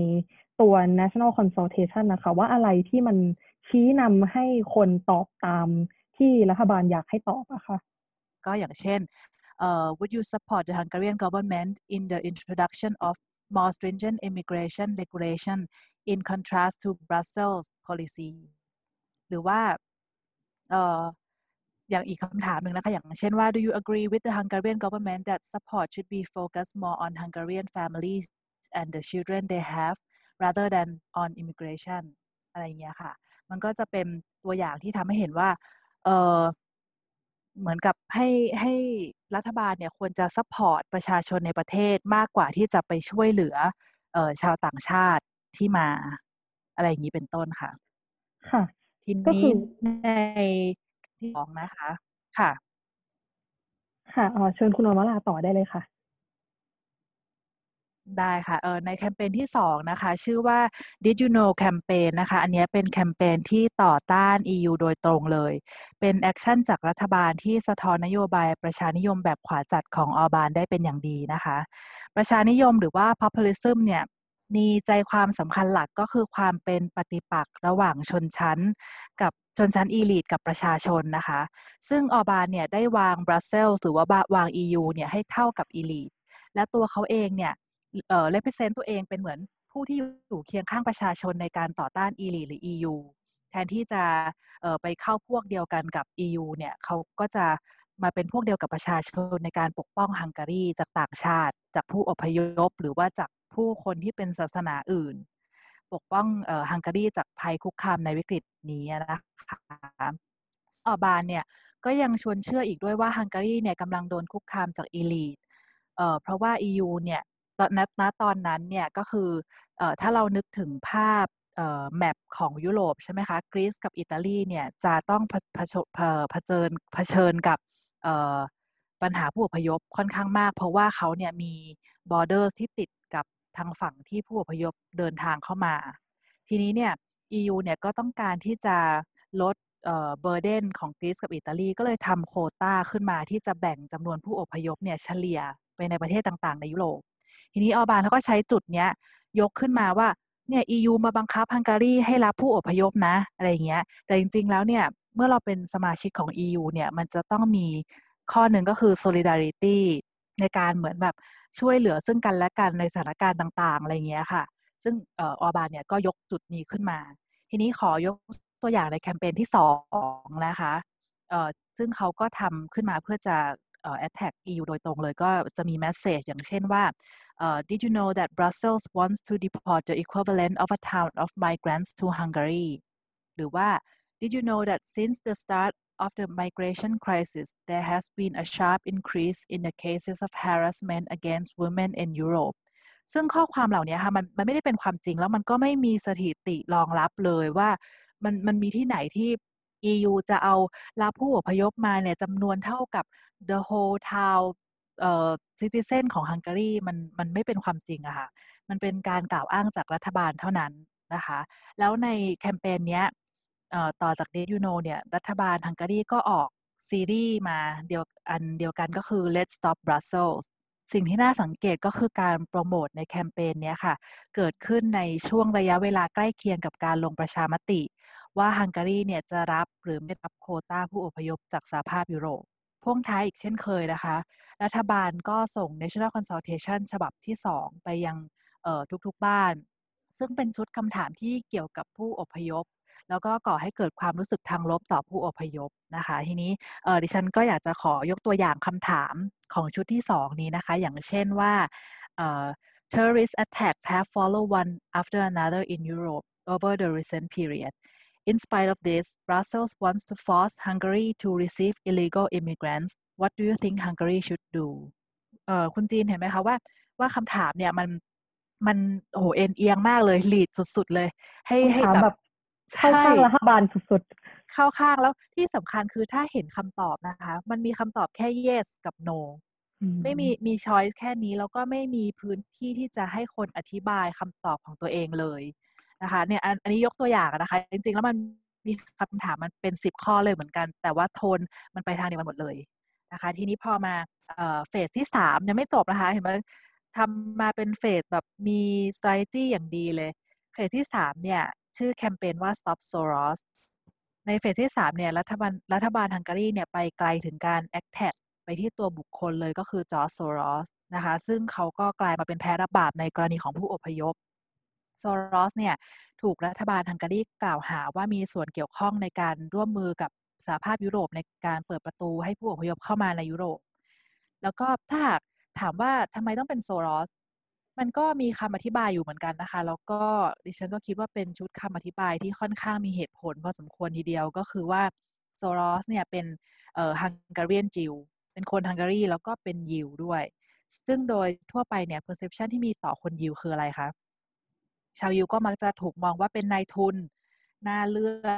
ตัว national consultation นะคะ ว่าอะไรที่มันชี้นำให้คนตอบตามที่รัฐบาลอยากให้ตอบอะค่ะก็อย่างเช่น uh, would you support the Hungarian government in the introduction of more stringent immigration regulation in contrast to Brussels policy หรือว่าเอ่ออย่างอีกคำถามหนึ่งนะคะ อย่างเช่นว่า do you agree with the Hungarian government that support should be focused more on Hungarian families and the children they have rather than on immigration อะไรอย่างเงี้ยค่ะ มันก็จะเป็นตัวอย่างที่ทำให้เห็นว่า เออเหมือนกับให้ให้รัฐบาลเนี่ยควรจะ support ประชาชนในประเทศมากกว่าที่จะไปช่วยเหลือเออชาวต่างชาติที่มา อะไรอย่างนี้เป็นต้นค่ะ ค่ะ ทีนี้ใน ที่สองนะคะ ค่ะ ค่ะอ๋อเชิญคุณอมราต่อได้เลยค่ะได้ค่ะเออในแคมเปญที่สองนะคะ ชื่อว่า Did you know campaign นะคะ อันนี้เป็นแคมเปญที่ต่อต้าน EU โดยตรงเลย เป็น action จากรัฐบาลที่สะท้อนนโยบายประชานิยมแบบขวาจัดของออบานได้เป็นอย่างดีนะคะ ประชานิยมหรือว่า populism เนี่ยมีใจความสำคัญหลักก็คือความเป็นปฏิปักษ์ระหว่างชนชั้น กับ ชนชั้น elite กับประชาชนนะคะ ซึ่งออบานเนี่ยได้วางบรัสเซลส์หรือว่าวาง EU เนี่ยให้เท่ากับ elite และตัวเขาเองเนี่ยเอ่อ represent ตัวเองเป็นเหมือนผู้ที่อยู่เคียงข้างประชาชนในการต่อต้าน elite หรือ EU แทนที่จะเอ่อไปเข้าพวกเดียวกันกับ EU เนี่ยเขาก็จะมาเป็นพวกเดียวกับประชาชนในการปกป้องฮังการีจากต่างชาติ จากผู้อพยพหรือว่าจากผู้คนที่เป็นศาสนาอื่น ปกป้องฮังการีจากภัยคุกคามในวิกฤตนี้นะคะออบานเนี่ยก็ยังชวนเชื่ออีกด้วยว่าฮังการีเนี่ยกำลังโดนคุกคามจากอีลีทเออเพราะว่า EU เนี่ยตอนณตอนนั้นเนี่ยก็คือเออถ้าเรานึกถึงภาพเออแมปของยุโรปใช่ไหมคะกรีซกับอิตาลีเนี่ยจะต้องผชิญเผชิญเผชิญกับปัญหาผู้อพยพค่อนข้างมาก เพราะว่าเขาเนี่ยมีborder ที่ติดกับ ทางฝั่งที่ผู้อพยพเดินทางเข้ามา ทีนี้เนี่ย EU เนี่ยก็ต้องการที่จะลด burden ของกรีซกับอิตาลี ก็เลยทำโควตาขึ้นมาที่จะแบ่งจำนวนผู้อพยพเนี่ยเฉลี่ยไปในประเทศต่างๆ ในยุโรป ทีนี้ออบานเขาก็ใช้จุดเนี้ยยกขึ้นมาว่าเนี่ย EU มาบังคับฮังการีให้รับผู้อพยพนะอะไรอย่างเงี้ย แต่จริงๆแล้วเนี่ยเมื่อเราเป็นสมาชิกของ EU เนี่ยมันจะต้องมีข้อหนึ่งก็คือ solidarity ในการเหมือนแบบ ช่วยเหลือซึ่งกันและกันในสถานการณ์ต่างๆอะไรเงี้ยค่ะ ซึ่งออบานเนี่ยก็ยกจุดนี้ขึ้นมา ทีนี้ขอยกตัวอย่างในแคมเปญที่สองนะคะซึ่งเขาก็ทำขึ้นมาเพื่อจะ attack EU โดยตรงเลยก็จะมี message อย่างเช่นว่า uh, did you know that Brussels wants to deport the equivalent of a town of migrants to Hungary หรือว่า did you know that since the start of the migration crisis there has been a sharp increase in the cases of harassment against women in Europe ซึ่งข้อความเหล่านี้ค่ะมันมันไม่ได้เป็นความจริงแล้วมันก็ไม่มีสถิติรองรับเลยว่ามันมันมีที่ไหนที่ EU จะเอารับผู้อพยพมาเนี่ยจำนวนเท่ากับ the whole town เอ่อซิติเซนของฮังการีมันมันไม่เป็นความจริงอะค่ะ มันเป็นการกล่าวอ้างจากรัฐบาลเท่านั้นนะคะ แล้วในแคมเปญเนี้ย ต่อจากเดยูโนเนี่ยรัฐบาลฮังการีก็ออกซีรีส์มาเดียวอันเดียวกันก็คือ Let's Stop Brussels สิ่งที่น่าสังเกตก็คือการโปรโมทในแคมเปญนี้ค่ะ เกิดขึ้นในช่วงระยะเวลาใกล้เคียงกับการลงประชามติ ว่าฮังการีเนี่ยจะรับหรือไม่รับโคต้าผู้อพยพจากสหภาพยุโรปพ่วงท้ายอีกเช่นเคยนะคะ รัฐบาลก็ส่ง National Consultation ฉบับที่ 2 ไปยังทุกๆบ้าน ซึ่งเป็นชุดคำถามที่เกี่ยวกับผู้อพยพ แล้วก็ก่อให้เกิดความรู้สึกทางลบต่อผู้อพยพนะคะ ทีนี้ดิฉันก็อยากจะขอยกตัวอย่างคำถามของชุดที่ 2 นี้นะคะ อย่างเช่นว่า terrorist attacks have followed one after another in Europe over the recent period In spite of this, Brussels wants to force Hungary to receive illegal immigrants. What do you think Hungary should do? เออคุณจีนเห็นไหมคะว่าว่าคำถามเนี่ยมันมันโหเอ็นเอียงมากเลยหลีดสุด ๆ เลย ให้ให้แบบ เข้าข้างรัฐบาลสุดๆ เข้าข้างแล้วที่สำคัญคือถ้าเห็นคำตอบนะคะ มันมีคำตอบแค่ yes กับ no ไม่มีมีช้อยส์แค่นี้แล้วก็ไม่มีพื้นที่ที่จะให้คนอธิบายคำตอบของตัวเองเลยนะคะเนี่ยอันนี้ยกตัวอย่างนะคะ จริงๆ แล้วมันมีคำถามมันเป็นสิบข้อเลยเหมือนกัน แต่ว่าโทนมันไปทางเดียวกันหมดเลยนะคะ ทีนี้พอมาเฟสที่สามยังไม่จบนะคะ เห็นไหมทำมาเป็นเฟสแบบมี strategy อย่างดีเลย เฟสที่สามเนี่ย ชื่อแคมเปญว่า stop Soros ในเฟสที่สามเนี่ยรัฐบาลรัฐบาลฮังการีเนี่ยไปไกลถึงการ attack ไปที่ตัวบุคคลเลยก็คือจอร์จโซรอสนะคะซึ่งเขาก็กลายมาเป็นแพะรับบาปในกรณีของผู้อพยพโซรอสเนี่ยถูกรัฐบาลฮังการีกล่าวหาว่ามีส่วนเกี่ยวข้องในการร่วมมือกับสหภาพยุโรปในการเปิดประตูให้ผู้อพยพเข้ามาในยุโรป แล้วก็ถ้าหากถามว่าทำไมต้องเป็นโซรอส มันก็มีคำอธิบายอยู่เหมือนกันนะคะ แล้วก็ดิฉันก็คิดว่าเป็นชุดคำอธิบายที่ค่อนข้างมีเหตุผลพอสมควรทีเดียวก็คือว่าโซรอสเนี่ยเป็นเอ่อ Hungarian Jew เป็นคนฮังการีแล้วก็เป็นยิวด้วย ซึ่งโดยทั่วไปเนี่ย perception ที่มีต่อคนยิวคืออะไรคะชาวยิวก็มักจะถูกมองว่าเป็นนายทุนหน้าเลือ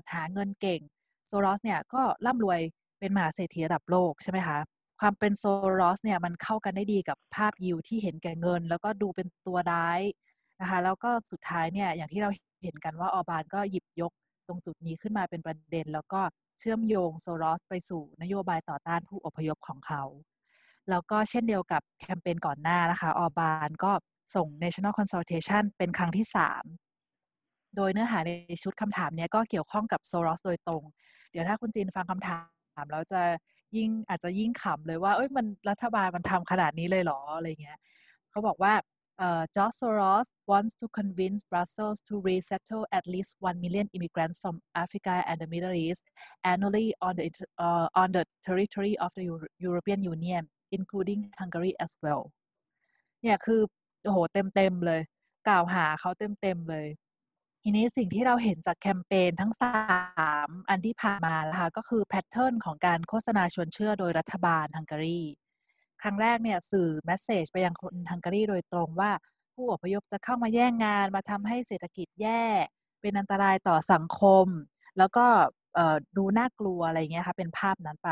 ดหาเงินเก่ง โซรอสเนี่ยก็ร่ำรวยเป็นมหาเศรษฐีระดับโลกใช่ไหมคะ ความเป็นโซรอสเนี่ยมันเข้ากันได้ดีกับภาพยิวที่เห็นแก่เงิน แล้วก็ดูเป็นตัวร้ายนะคะแล้วก็สุดท้ายเนี่ยอย่างที่เราเห็นกันว่าออบานก็หยิบยกตรงจุดนี้ขึ้นมาเป็นประเด็น แล้วก็เชื่อมโยงโซรอสไปสู่นโยบายต่อต้านผู้อพยพของเขา แล้วก็เช่นเดียวกับแคมเปญก่อนหน้านะคะออบานก็ส่ง national consultation เป็นครั้งที่สามโดยเนื้อหาในชุดคำถามนี้ก็เกี่ยวข้องกับโซรอสโดยตรง เดี๋ยวถ้าคุณจีนฟังคำถามแล้วจะ ยิ่งอาจจะยิ่งขำเลยว่า เอ้ยมันรัฐบาลมันทำขนาดนี้เลยเหรออะไรเงี้ยเขาบอกว่า uh, George Soros wants to convince Brussels to resettle at least 1 million immigrants from Africa and the Middle East annually on the, uh, on the territory of the European Union, including Hungary as well. เนี่ยคือโอ้โหเต็มเต็มเลย กล่าวหาเขาเต็มเต็มเลย ทีนี้สิ่งที่เราเห็นจากแคมเปญทั้งสามอันที่ผ่านมานะคะก็คือ pattern ของการโฆษณาชวนเชื่อโดยรัฐบาลฮังการี ครั้งแรกเนี่ยสื่อ message ไปยังคนฮังการีโดยตรงว่าผู้อพยพจะเข้ามาแย่งงานมาทำให้เศรษฐกิจแย่ เป็นอันตรายต่อสังคม แล้วก็ดูน่ากลัวอะไรเงี้ยค่ะเป็นภาพนั้นไป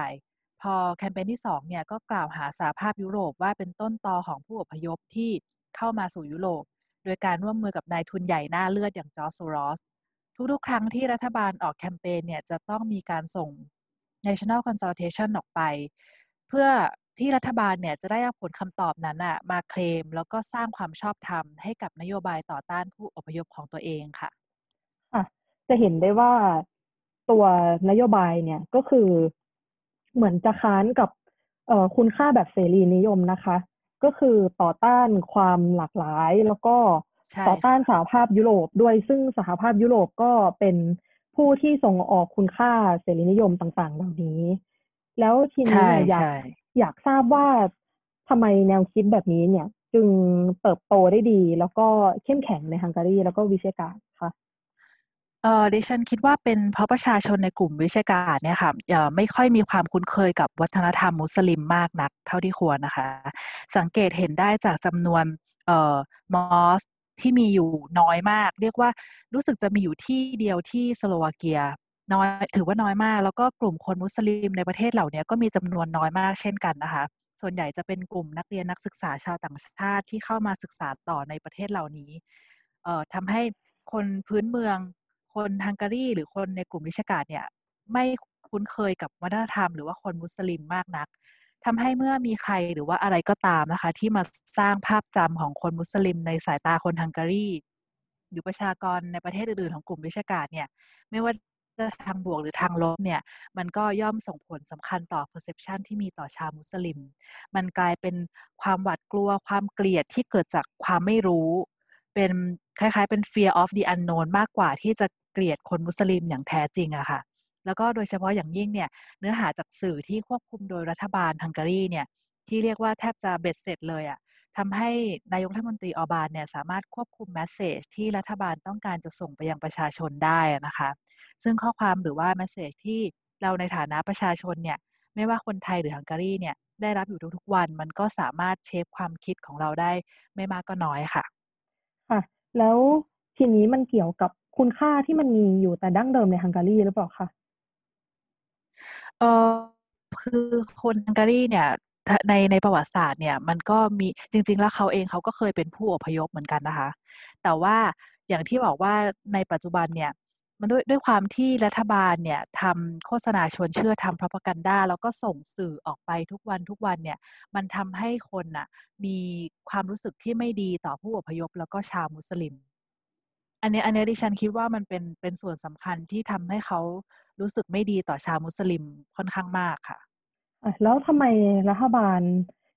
พอแคมเปญที่2เนี่ยก็กล่าวหาสหภาพยุโรปว่าเป็นต้นตอของผู้อพยพที่เข้ามาสู่ยุโรป โดยการร่วมมือกับนายทุนใหญ่หน้าเลือดอย่างจอร์จโซรอส ทุกๆ ครั้งที่รัฐบาลออกแคมเปญเนี่ยจะต้องมีการส่ง national consultation ออกไป เพื่อที่รัฐบาลเนี่ยจะได้เอาผลคำตอบนั้นอะมาเคลม แล้วก็สร้างความชอบธรรมให้กับนโยบายต่อต้านผู้อพยพของตัวเองค่ะอะ จะเห็นได้ว่าตัวนโยบายเนี่ยก็คือเหมือนจะค้านกับคุณค่าแบบเสรีนิยมนะคะ ก็คือต่อต้านความหลากหลาย แล้วก็ต่อต้านสหภาพยุโรปด้วยซึ่งสหภาพยุโรปก็เป็นผู้ที่ส่งออกคุณค่าเสรีนิยมต่างๆ เหล่านี้ แล้วทีนี้อยากอยากทราบว่าทำไมแนวคิดแบบนี้เนี่ย จึงเติบโตได้ดี แล้วก็เข้มแข็งในฮังการีแล้วก็วิเชกาคะ เออดิฉันคิดว่าเป็นเพราะประชาชนในกลุ่มวิชาการเนี่ยค่ะไม่ค่อยมีความคุ้นเคยกับวัฒนธรรมมุสลิมมากนัก เท่าที่ควรนะคะ สังเกตเห็นได้จากจำนวนเอ่อมอสที่มีอยู่น้อยมาก เรียกว่ารู้สึกจะมีอยู่ที่เดียวที่สโลวาเกียน้อยถือว่าน้อยมาก แล้วก็กลุ่มคนมุสลิมในประเทศเหล่านี้ก็มีจำนวนน้อยมากเช่นกันนะคะ ส่วนใหญ่จะเป็นกลุ่มนักเรียนนักศึกษาชาวต่างชาติที่เข้ามาศึกษาต่อในประเทศเหล่านี้เอ่อทำให้คนพื้นเมือง คนฮังการีหรือคนในกลุ่มวิชาการเนี่ยไม่คุ้นเคยกับวัฒนธรรม หรือว่าคนมุสลิมมากนักทำให้เมื่อมีใครหรือว่าอะไรก็ตามนะคะ ที่มาสร้างภาพจำของคนมุสลิม ในสายตาคนฮังการีหรือประชากรในประเทศอื่นๆของกลุ่มวิชาการเนี่ยไม่ว่าจะทางบวกหรือทางลบเนี่ยมันก็ย่อมส่งผลสำคัญต่อ perception ที่มีต่อชาวมุสลิม มันกลายเป็นความหวาดกลัวความเกลียดที่เกิดจากความไม่รู้ เป็นคล้ายๆเป็น fear of the unknown มากกว่าที่จะ เกลียดคนมุสลิมอย่างแท้จริงอะค่ะ แล้วก็โดยเฉพาะอย่างยิ่งเนี่ยเนื้อหาจากสื่อที่ควบคุมโดยรัฐบาลฮังการีเนี่ยที่เรียกว่าแทบจะเบ็ดเสร็จเลยอะทำให้นายกรัฐมนตรีออบานเนี่ยสามารถควบคุมแมสเซจที่รัฐบาลต้องการจะส่งไปยังประชาชนได้นะคะ ซึ่งข้อความหรือว่าแมสเซจที่เราในฐานะประชาชนเนี่ยไม่ว่าคนไทยหรือฮังการีเนี่ยได้รับอยู่ทุกๆวัน มันก็สามารถเชฟความคิดของเราได้ไม่มากก็น้อยค่ะค่ะ แล้วทีนี้มันเกี่ยวกับ คุณค่าที่มันมีอยู่แต่ดั้งเดิมในฮังการีหรือเปล่าคะเออคือคนฮังการีเนี่ยในในประวัติศาสตร์เนี่ยมันก็มีจริง ๆ แล้วเขาเองเขาก็เคยเป็นผู้อพยพเหมือนกันนะคะ แต่ว่าอย่างที่บอกว่าในปัจจุบันเนี่ยมันด้วยด้วยความที่รัฐบาลเนี่ยทำโฆษณาชวนเชื่อทำพรพกันดาแล้วก็ส่งสื่อออกไปทุกวันทุกวันเนี่ยมันทำให้คนน่ะมีความรู้สึกที่ไม่ดีต่อผู้อพยพแล้วก็ชาวมุสลิม อันนี้อันนี้ดิฉันคิดว่ามันเป็นเป็นส่วนสำคัญที่ทำให้เขารู้สึกไม่ดีต่อชาวมุสลิมค่อนข้างมากค่ะแล้วทำไมรัฐบาล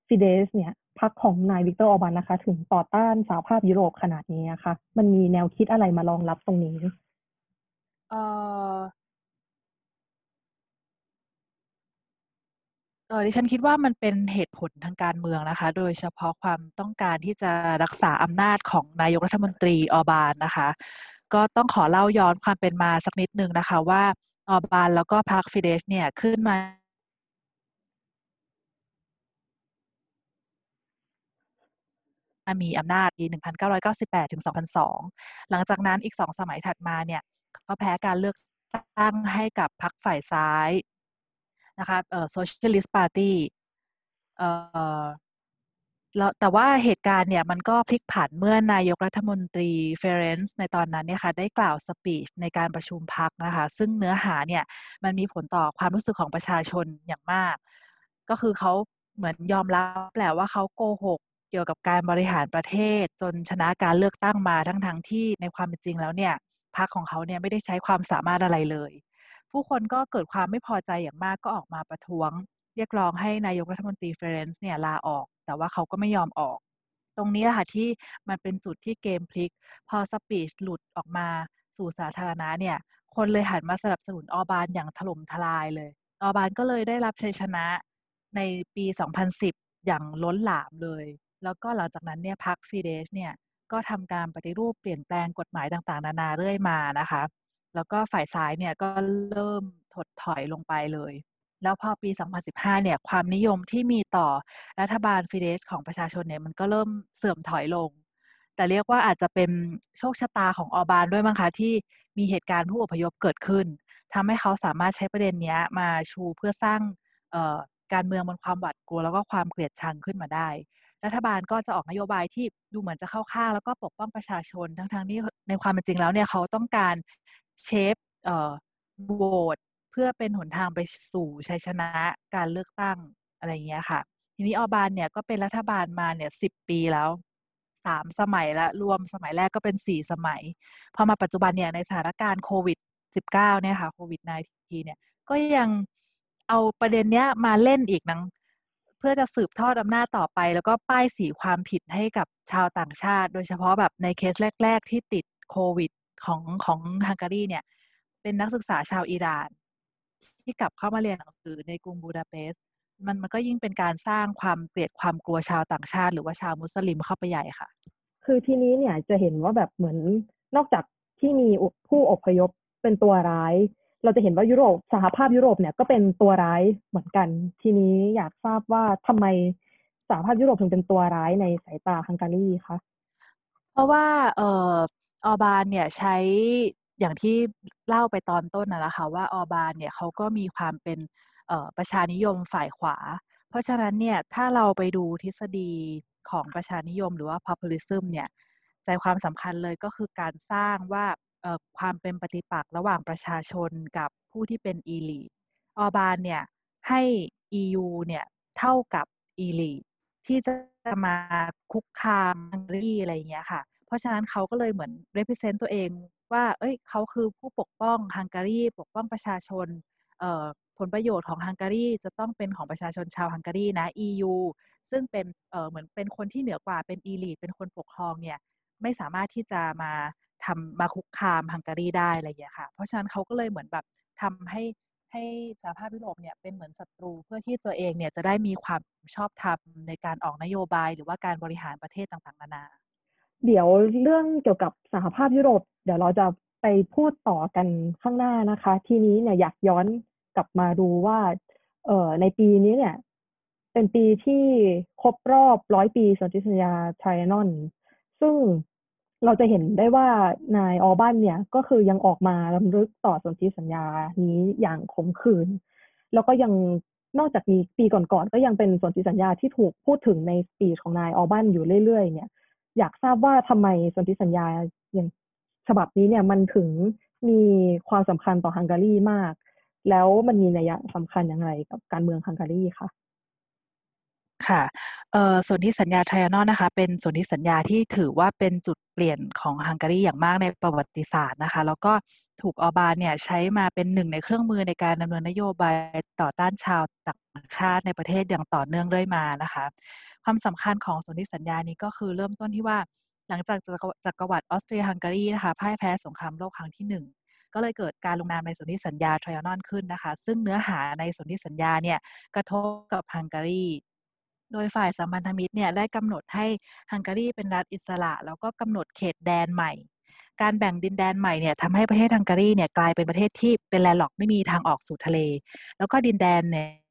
ฟิเดสเนี่ยพรรคของนายวิกเตอร์ออบานนะคะ ถึงต่อต้านสหภาพยุโรปขนาดนี้นะคะมันมีแนวคิดอะไรมารองรับตรงนี้ เอ่อ ออดิฉันคิดว่ามันเป็นเหตุผลทางการเมืองนะคะ โดยเฉพาะความต้องการที่จะรักษาอำนาจของนายกรัฐมนตรีออบานนะคะ ก็ต้องขอเล่าย้อนความเป็นมาสักนิดนึงนะคะว่าออบานแล้วก็พรรคฟิเดสเนี่ยขึ้นมามีอำนาจปี 1998 ถึง 2002 หลังจากนั้นอีกสองสมัยถัดมาเนี่ยเขาแพ้การเลือกตั้งให้กับพรรคฝ่ายซ้าย นะคะเอ่อ Socialist Party เอ่อแล้วแต่ว่าเหตุการณ์เนี่ยมันก็พลิกผันเมื่อนายกรัฐมนตรี Ferenc ในตอนนั้นเนี่ยค่ะได้กล่าว speech ในการประชุมพรรคนะคะ ซึ่งเนื้อหาเนี่ยมันมีผลต่อความรู้สึกของประชาชนอย่างมาก ก็คือเขาเหมือนยอมรับแหละว่าเขาโกหกเกี่ยวกับการบริหารประเทศ จนชนะการเลือกตั้งมาทั้งทั้งที่ในความเป็นจริงแล้วเนี่ยพรรคของเขาเนี่ยไม่ได้ใช้ความสามารถอะไรเลย ผู้คนก็เกิดความไม่พอใจอย่างมากก็ออกมาประท้วง เรียกร้องให้นายกรัฐมนตรีเฟรนซ์เนี่ยลาออก แต่ว่าเขาก็ไม่ยอมออก ตรงนี้แหละค่ะที่มันเป็นจุดที่เกมพลิก พอ speech หลุดออกมาสู่สาธารณะเนี่ยคนเลยหันมาสนับสนุนออบานอย่างถล่มทลายเลย ออบานก็เลยได้รับชัยชนะในปี 2010 อย่างล้นหลามเลย แล้วก็หลังจากนั้นเนี่ยพรรคฟีเดชเนี่ยก็ทำการปฏิรูปเปลี่ยนแปลงกฎหมายต่างๆ นานาเรื่อยมานะคะ แล้วก็ฝ่ายซ้ายเนี่ยก็เริ่มถดถอยลงไปเลย แล้วพอปี 2015 เนี่ยความนิยมที่มีต่อรัฐบาลฟิเดสของประชาชนเนี่ยมันก็เริ่มเสื่อมถอยลง แต่เรียกว่าอาจจะเป็นโชคชะตาของออบานด้วยมั้งคะที่มีเหตุการณ์ผู้อพยพเกิดขึ้นทำให้เขาสามารถใช้ประเด็นนี้มาชูเพื่อสร้างการเมืองบนความหวาดกลัวแล้วก็ความเกลียดชังขึ้นมาได้ รัฐบาลก็จะออกนโยบายที่ดูเหมือนจะเข้าข้างแล้วก็ปกป้องประชาชน ทั้งๆที่ในความเป็นจริงแล้วเนี่ยเขาต้องการ เชฟเอ่อโหวตเพื่อเป็นหนทางไปสู่ชัยชนะการเลือกตั้งอะไรเงี้ยค่ะ ทีนี้ออบานเนี่ยก็เป็นรัฐบาลมาเนี่ยสิบปีแล้วสามสมัยละรวมสมัยแรกก็เป็นสี่สมัย พอมาปัจจุบันเนี่ยในสถานการณ์โควิดสิบเก้าเนี่ยค่ะโควิด -19 เนี่ยก็ยังเอาประเด็นเนี้ยมาเล่นอีกนังเพื่อจะสืบทอดอำนาจต่อไป แล้วก็ป้ายสีความผิดให้กับชาวต่างชาติ โดยเฉพาะแบบในเคสแรก ๆ ที่ติดโควิด ของของฮังการีเนี่ยเป็นนักศึกษาชาวอิหร่าน ที่กลับเข้ามาเรียนหนังสือในกรุงบูดาเปสต์มันมันก็ยิ่งเป็นการสร้างความเกลียดความกลัวชาวต่างชาติ หรือว่าชาวมุสลิมเข้าไปใหญ่ค่ะ คือทีนี้เนี่ยจะเห็นว่าแบบเหมือนนอกจากที่มีผู้อพยพเป็นตัวร้าย เราจะเห็นว่ายุโรปสหภาพยุโรปเนี่ยก็เป็นตัวร้ายเหมือนกัน ทีนี้อยากทราบว่าทำไมสหภาพยุโรปถึงเป็นตัวร้ายในสายตาฮังการีคะเพราะว่าเอ่อ ออบานเนี่ยใช้อย่างที่เล่าไปตอนต้นนะคะว่าออบานเนี่ยเขาก็มีความเป็นประชานิยมฝ่ายขวา เพราะฉะนั้นเนี่ยถ้าเราไปดูทฤษฎีของประชานิยมหรือว่า populism เนี่ยใจความสำคัญเลยก็คือการสร้างว่าความเป็นปฏิปักษ์ระหว่างประชาชนกับผู้ที่เป็นอีลีออบานเนี่ยให้ EU เนี่ยเท่ากับอีลีที่จะมาคุกคามฮังการีอะไรอย่างเงี้ยค่ะ ราะฉะนั้นเขาก็เลยเหมือน represent ตัวเองว่า เอ้ยเขาคือผู้ปกป้องฮังการีปกป้องประชาชนผลประโยชน์ของฮังการีจะต้องเป็นของประชาชนชาวฮังการีนะ EU ซึ่งเป็นเหมือนเป็นคนที่เหนือกว่าเป็นอีลีทเป็นคนปกครองเนี่ยไม่สามารถที่จะมาทำมาคุกคามฮังการีได้อะไรอย่างเงี้ยค่ะ เพราะฉะนั้นเขาก็เลยเหมือนแบบทำให้ให้สหภาพยุโรปเนี่ยเป็นเหมือนศัตรูเพื่อที่ตัวเองเนี่ยจะได้มีความชอบธรรมในการออกนโยบายหรือว่าการบริหารประเทศต่างๆนานา เดี๋ยวเรื่องเกี่ยวกับสหภาพยุโรป เดี๋ยวเราจะไปพูดต่อกันข้างหน้านะคะ ทีนี้เนี่ยอยากย้อนกลับมาดูว่า เอ่อในปีนี้เนี่ย เป็นปีที่ครบรอบร้อยปีสนธิสัญญาไทรนอน ซึ่งเราจะเห็นได้ว่านายออบันเนี่ย ก็คือยังออกมาลำลึกต่อสนธิสัญญานี้อย่างขมขื่นแล้วก็ยังนอกจากนี้ปีก่อนๆก็ยังเป็นสนธิสัญญาที่ถูกพูดถึงในปีของนายออบันอยู่เรื่อยๆ เนี่ย อยากทราบว่าทำไมสนธิสัญญาอย่างฉบับนี้เนี่ยมันถึงมีความสำคัญต่อฮังการีมาก แล้วมันมีนัยสำคัญอย่างไรกับการเมืองฮังการีคะค่ะเอ่อส่วนที่สัญญาไทรานอนนะคะ เป็นส่วนที่สัญญาที่ถือว่าเป็นจุดเปลี่ยนของฮังการีอย่างมากในประวัติศาสตร์นะคะ แล้วก็ถูกออบานเนี่ยใช้มาเป็นหนึ่งในเครื่องมือในการดำเนินนโยบายต่อต้านชาวต่างชาติในประเทศอย่างต่อเนื่องเรื่อยมานะคะ ความสำคัญของสนธิสัญญานี้ก็คือเริ่มต้นที่ว่าหลังจากจักรวรรดิออสเตรียฮังการีนะคะพ่ายแพ้สงครามโลกครั้งที่หนึ่งก็เลยเกิดการลงนามในสนธิสัญญาทรานอนขึ้นนะคะ ซึ่งเนื้อหาในสนธิสัญญาเนี่ยกระทบกับฮังการี โดยฝ่ายสัมพันธมิตรเนี่ยได้กำหนดให้ฮังการีเป็นรัฐอิสระ แล้วก็กำหนดเขตแดนใหม่ การแบ่งดินแดนใหม่เนี่ยทำให้ประเทศฮังการีเนี่ยกลายเป็นประเทศที่เป็นแลนด์ล็อกไม่มีทางออกสู่ทะเล แล้วก็ดินแดนเนี่ย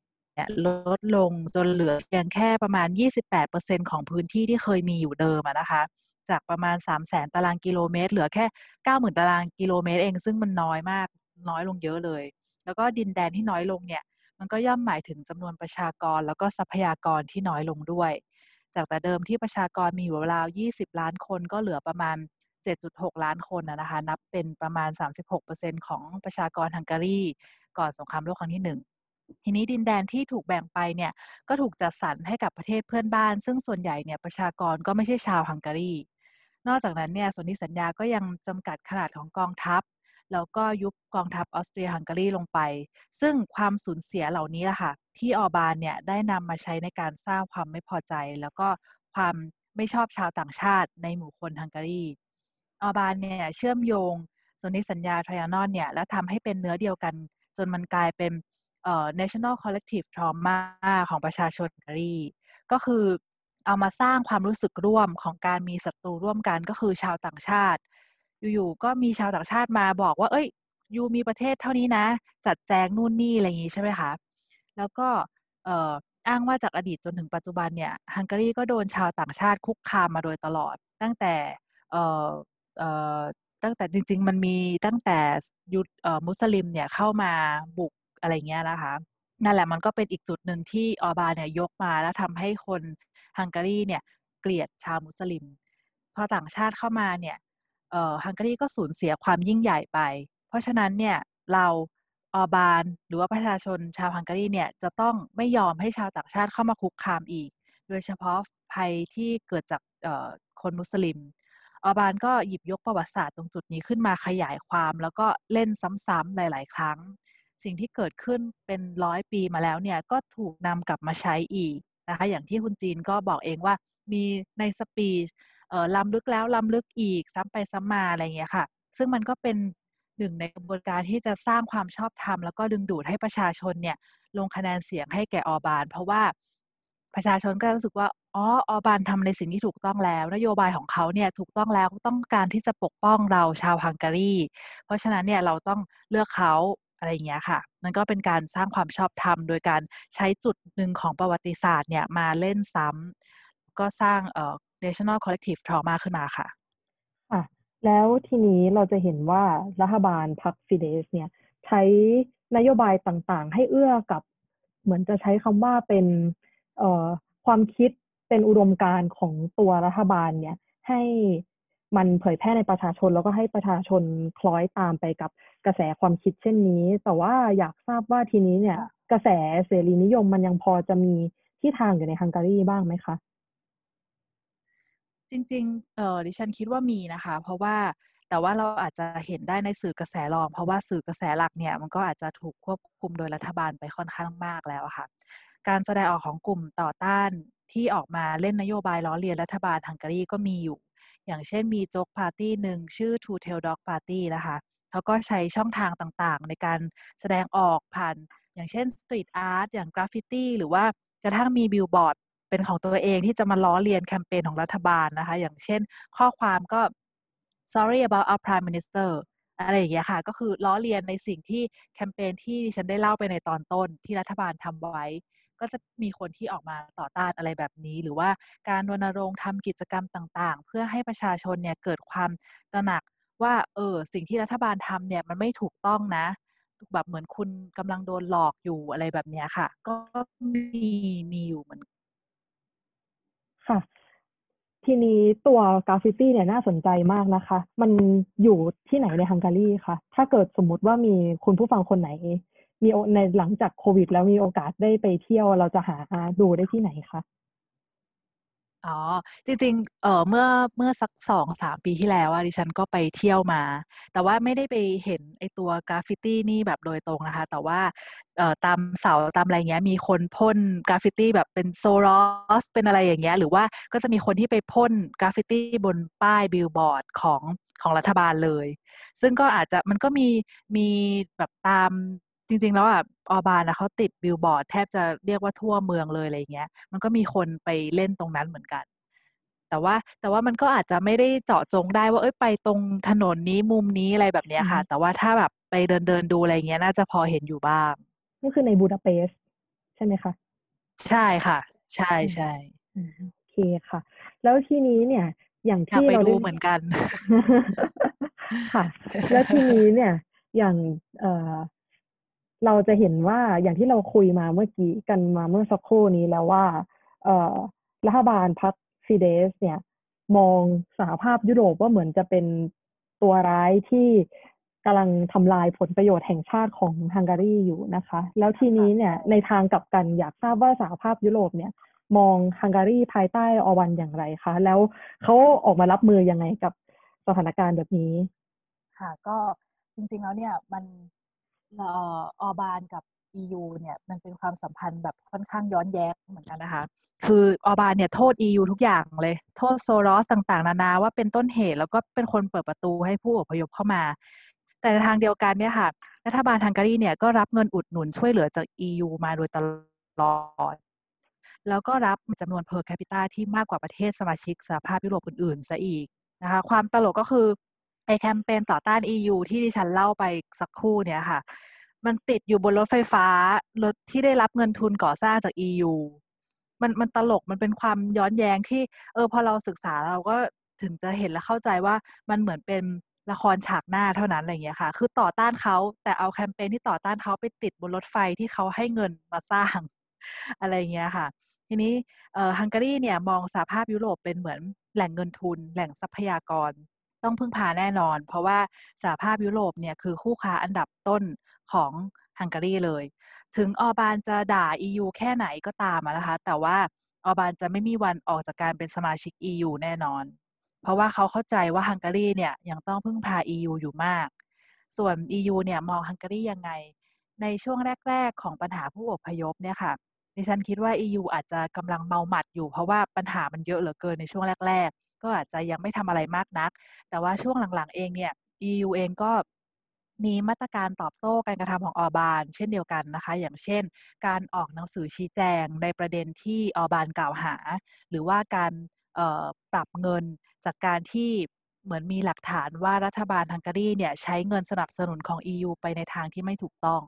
ลดลงจนเหลือเพียงแค่ประมาณ 28%ของพื้นที่ที่เคยมีอยู่เดิมนะคะ จากประมาณ 3 0 0แสนตารางกิโลเมตร เหลือแค่ 90,000 ตารางกิโลเมตรเอง ซึ่งมันน้อยมากน้อยลงเยอะเลย แล้วก็ดินแดนที่น้อยลงเนี่ยมันก็ย่อมหมายถึงจำนวนประชากรแล้วก็ทรัพยากรที่น้อยลงด้วย จากแต่เดิมที่ประชากรมีอยู่ราว 20 ล้านคนก็เหลือประมาณ 7.6 ล้านคนนะคะ นับเป็นประมาณ 36%ของประชากรฮังการี ก่อนสงครามโลกครั้งที่ 1 ทีนี้ดินแดนที่ถูกแบ่งไปเนี่ยก็ถูกจัดสรรให้กับประเทศเพื่อนบ้าน ซึ่งส่วนใหญ่เนี่ยประชากรก็ไม่ใช่ชาวฮังการี นอกจากนั้นเนี่ยสนธิสัญญาก็ยังจำกัดขนาดของกองทัพ แล้วก็ยุบกองทัพออสเตรียฮังการีลงไป ซึ่งความสูญเสียเหล่านี้แหละค่ะ ที่ออบานเนี่ยได้นำมาใช้ในการสร้างความไม่พอใจ แล้วก็ความไม่ชอบชาวต่างชาติในหมู่คนฮังการี ออบานเนี่ยเชื่อมโยงสนธิสัญญาทรยานอนเนี่ยและทำให้เป็นเนื้อเดียวกัน จนมันกลายเป็น national collective trauma ของประชาชนฮังการีก็คือเอามาสร้างความรู้สึกร่วมของการมีศัตรูร่วมกันก็คือชาวต่างชาติ อยู่ๆก็มีชาวต่างชาติมาบอกว่า เอ้ยยูมีประเทศเท่านี้นะ จัดแจงนู่นนี่อะไรอย่างนี้ใช่ไหมคะแล้วก็อ้างว่าจากอดีตจนถึงปัจจุบันเนี่ยฮังการีก็โดนชาวต่างชาติคุกคามมาโดยตลอด ตั้งแต่ตั้งแต่จริง ๆ มันมีตั้งแต่ยุดมุสลิมเนี่ยเข้ามาบุก อะไรเงี้ยนะคะ นั่นแหละมันก็เป็นอีกจุดหนึ่งที่ออบาเนี่ยยกมาแล้วทำให้คนฮังการีเนี่ยเกลียดชาวมุสลิม พอต่างชาติเข้ามาเนี่ยฮังการีก็สูญเสียความยิ่งใหญ่ไป เพราะฉะนั้นเนี่ยเราออบานหรือว่าประชาชนชาวฮังการีเนี่ยจะต้องไม่ยอมให้ชาวต่างชาติเข้ามาคุกคามอีก โดยเฉพาะภัยที่เกิดจากคนมุสลิม ออบานก็หยิบยกประวัติศาสตร์ตรงจุดนี้ขึ้นมาขยายความ แล้วก็เล่นซ้ำๆหลาย ๆ ครั้ง สิ่งที่เกิดขึ้นเป็นร้อยปีมาแล้วเนี่ยก็ถูกนำกลับมาใช้อีกนะคะอย่างที่คุณจีนก็บอกเองว่ามีในสปีชล้ำลึกแล้วล้ำลึกอีกซ้ำไปซ้ำมาอะไรเงี้ยค่ะ ซึ่งมันก็เป็นหนึ่งในกระบวนการที่จะสร้างความชอบธรรมแล้วก็ดึงดูดให้ประชาชนเนี่ยลงคะแนนเสียงให้แก่ออบาน เพราะว่าประชาชนก็รู้สึกว่าอ๋อออบานทำในสิ่งที่ถูกต้องแล้ว นโยบายของเขาเนี่ยถูกต้องแล้วต้องการที่จะปกป้องเราชาวฮังการี เพราะฉะนั้นเนี่ยเราต้องเลือกเขา อะไรอย่างเงี้ยค่ะ มันก็เป็นการสร้างความชอบธรรม โดยการใช้จุดหนึ่งของประวัติศาสตร์เนี่ยมาเล่นซ้ำก็สร้างเอ่อ national collective trauma ขึ้นมาค่ะค่ะ แล้วทีนี้เราจะเห็นว่ารัฐบาลพรรคฟิเดสเนี่ยใช้นโยบายต่างๆ ให้เอื้อกับเหมือนจะใช้คำว่าเป็นเอ่อความคิดเป็นอุดมการณ์ของตัวรัฐบาลเนี่ย ให้ มันเผยแพร่ในประชาชนแล้วก็ให้ประชาชนคล้อยตามไปกับกระแสความคิดเช่นนี้ แต่ว่าอยากทราบว่าทีนี้เนี่ย กระแสเสรีนิยมมันยังพอจะมีที่ทางอยู่ในฮังการีบ้างไหมคะจริงๆเออดิฉันคิดว่ามีนะคะ เพราะว่าแต่ว่าเราอาจจะเห็นได้ในสื่อกระแสรอง เพราะว่าสื่อกระแสหลักเนี่ยมันก็อาจจะถูกควบคุมโดยรัฐบาลไปค่อนข้างมากแล้วค่ะ การแสดงออกของกลุ่มต่อต้านที่ออกมาเล่นนโยบายล้อเลียนรัฐบาลฮังการีก็มีอยู่ อย่างเช่นมี joke party หนึ่งชื่อ Two Tail Dog Party นะคะเขาก็ใช้ช่องทางต่างๆ ในการแสดงออกผ่าน อย่างเช่น street art อย่างกราฟฟิตี้หรือว่ากระทั่งมีบิลบอร์ดเป็นของตัวเองที่จะมาล้อเลียนแคมเปญของรัฐบาลนะคะ อย่างเช่นข้อความก็ sorry about our prime minister อะไรอย่างเงี้ยค่ะ ก็คือล้อเลียนในสิ่งที่แคมเปญที่ฉันได้เล่าไปในตอนต้นที่รัฐบาลทำไว้ ก็จะมีคนที่ออกมาต่อต้านอะไรแบบนี้ หรือว่าการรณรงค์ทำกิจกรรมต่างๆ เพื่อให้ประชาชนเนี่ยเกิดความตระหนักว่าเออสิ่งที่รัฐบาลทำเนี่ยมันไม่ถูกต้องนะแบบเหมือนคุณกำลังโดนหลอกอยู่อะไรแบบนี้ค่ะ ก็มีมีอยู่เหมือนค่ะ ทีนี้ตัวกราฟิตี้เนี่ยน่าสนใจมากนะคะ มันอยู่ที่ไหนในฮังการีคะถ้าเกิดสมมุติว่ามีคุณผู้ฟังคนไหน มีในหลังจากโควิด แล้วมีโอกาสได้ไปเที่ยวเราจะหาดูได้ที่ไหนคะอ๋อ จริงๆ เออเมื่อเมื่อสักสองสามปีที่แล้วอะดิฉันก็ไปเที่ยวมา แต่ว่าไม่ได้ไปเห็นไอตัวกราฟฟิตี้นี่แบบโดยตรงนะคะ แต่ว่าเอ่อตามเสาตามอะไรเงี้ยมีคนพ่นกราฟฟิตี้แบบเป็นโซรอสเป็นอะไรอย่างเงี้ย หรือว่าก็จะมีคนที่ไปพ่นกราฟฟิตี้บนป้ายบิลบอร์ดของของรัฐบาลเลย ซึ่งก็อาจจะมันก็มีมีแบบตาม จริง ๆ แล้วอะออบานนะเขาติดบิลบอร์ดแทบจะเรียกว่าทั่วเมืองเลยอะไรเงี้ย มันก็มีคนไปเล่นตรงนั้นเหมือนกัน แต่ว่าแต่ว่ามันก็อาจจะไม่ได้เจาะจงได้ว่าเอ้ยไปตรงถนนนี้มุมนี้อะไรแบบนี้ค่ะ แต่ว่าถ้าแบบไปเดินเดินดูอะไรเงี้ยน่าจะพอเห็นอยู่บ้างก็คือในบูดาเปสต์ใช่ไหมคะใช่ค่ะ ใช่ใช่โอเคค่ะ แล้วทีนี้เนี่ย อย่างที่เราดูเหมือนกันค่ะ แล้วทีนี้เนี่ย อย่างเอ่อ เราจะเห็นว่าอย่างที่เราคุยมาเมื่อกี้กันมาเมื่อสักครู่นี้แล้วว่าเอ่อรัฐบาลพรรคฟิเดสเนี่ย มองสหภาพยุโรปว่าเหมือนจะเป็นตัวร้ายที่กำลังทำลายผลประโยชน์แห่งชาติของฮังการีอยู่นะคะ แล้วทีนี้เนี่ยในทางกลับกันอยากทราบว่าสหภาพยุโรปเนี่ย มองฮังการีภายใต้อวันอย่างไรคะ แล้วเขาออกมารับมือยังไงกับสถานการณ์แบบนี้ ค่ะ ก็จริงๆแล้วเนี่ยมัน ออบานกับ EU เนี่ยมันเป็นความสัมพันธ์แบบค่อนข้างย้อนแย้งเหมือนกันนะคะ คืออบานเนี่ยโทษ EU ทุกอย่างเลย โทษโซรอสต่างๆ นานาว่าเป็นต้นเหตุแล้วก็เป็นคนเปิดประตูให้ผู้อพยพเข้ามา แต่ในทางเดียวกันเนี่ยค่ะ รัฐบาลฮังการีเนี่ยก็รับเงินอุดหนุนช่วยเหลือจาก EU มาโดยตลอด แล้วก็รับจำนวน per capita ที่มากกว่าประเทศสมาชิกสหภาพยุโรปอื่นๆซะอีกนะคะ ความตลกก็คือ ไอแคมเปญต่อต้าน EU ที่ดิฉันเล่าไปสักครู่เนี่ยค่ะ มันติดอยู่บนรถไฟฟ้ารถที่ได้รับเงินทุนก่อสร้างจาก EU มันมันตลกมันเป็นความย้อนแย้งที่ เออพอเราศึกษาเราก็ถึงจะเห็นและเข้าใจว่ามันเหมือนเป็นละครฉากหน้าเท่านั้นอะไรอย่างเงี้ยค่ะ คือต่อต้านเขาแต่เอาแคมเปญที่ต่อต้านเขาไปติดบนรถไฟที่เขาให้เงินมาสร้าง อะไรเงี้ยค่ะ ทีนี้ฮังการีเนี่ยมองสหภาพยุโรปเป็นเหมือนแหล่งเงินทุน แหล่งทรัพยากร ต้องพึ่งพาแน่นอน เพราะว่าสหภาพยุโรปเนี่ยคือคู่ค้าอันดับต้นของฮังการีเลย ถึงออบานจะด่า EU แค่ไหนก็ตามนะคะ แต่ว่าออบานจะไม่มีวันออกจากการเป็นสมาชิก EU แน่นอน เพราะว่าเขาเข้าใจว่าฮังการีเนี่ยยังต้องพึ่งพา EU อยู่มาก ส่วน EU เนี่ยมองฮังการียังไง ในช่วงแรก ๆ ของปัญหาผู้อพยพเนี่ยค่ะดิฉันคิดว่า EU อาจจะกำลังเมาหมัดอยู่เพราะว่าปัญหามันเยอะเหลือเกินในช่วงแรกๆ ก็อาจจะยังไม่ทำอะไรมากนัก แต่ว่าช่วงหลังๆ เองเนี่ย EU เองก็มีมาตรการตอบโต้การกระทำของออบาน เช่นเดียวกันนะคะ อย่างเช่น การออกหนังสือชี้แจงในประเด็นที่ออบานกล่าวหา หรือว่าการปรับเงินจากการที่เหมือนมีหลักฐานว่ารัฐบาลฮังการีเนี่ยใช้เงินสนับสนุนของ EU ไปในทางที่ไม่ถูกต้อง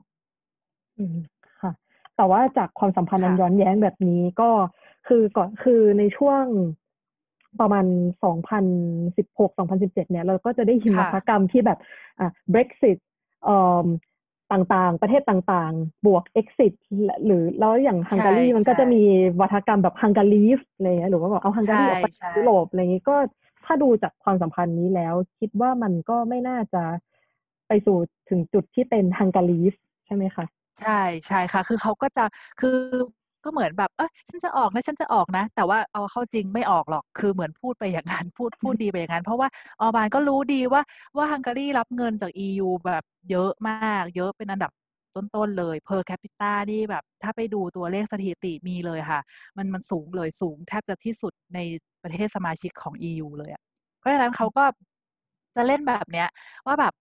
อืมค่ะ แต่ว่าจากความสัมพันธ์อันย้อนแย้งแบบนี้ก็คือก่อนคือในช่วง ประมาณ 2016-2017 เนี่ยเราก็จะได้ยินวัฒกรรมที่แบบอ่า Brexit เอ่อต่างๆ ประเทศต่างๆ บวก exit หรือแล้วอย่างฮังการีมันก็จะมีวัฒกรรมแบบฮังการีฟอะไรเงี้ยหรือว่าบอกเอาฮังการีออกไปยุโรปอะไรเงี้ยก็ถ้าดูจากความสัมพันธ์นี้แล้ว คิดว่ามันก็ไม่น่าจะไปสู่ถึงจุดที่เป็นฮังการีฟใช่ไหมคะใช่ใช่ค่ะ คือเขาก็จะคือ ก็เหมือนแบบเออฉันจะออกนะฉันจะออกนะ แต่ว่าเอาเข้าจริงไม่ออกหรอกคือเหมือนพูดไปอย่างนั้นพูดพูดดีไปอย่างนั้น เพราะว่าออบานก็รู้ดีว่าว่าฮังการีรับเงินจาก EU แบบเยอะมาก เยอะเป็นอันดับต้นๆเลย per capita นี่แบบ ถ้าไปดูตัวเลขสถิติมีเลยค่ะ มันมันสูงเลยสูงแทบจะที่สุดในประเทศสมาชิกของ EU เลยอะเพราะฉะนั้นเขาก็จะเล่นแบบเนี้ย ว่าแบบ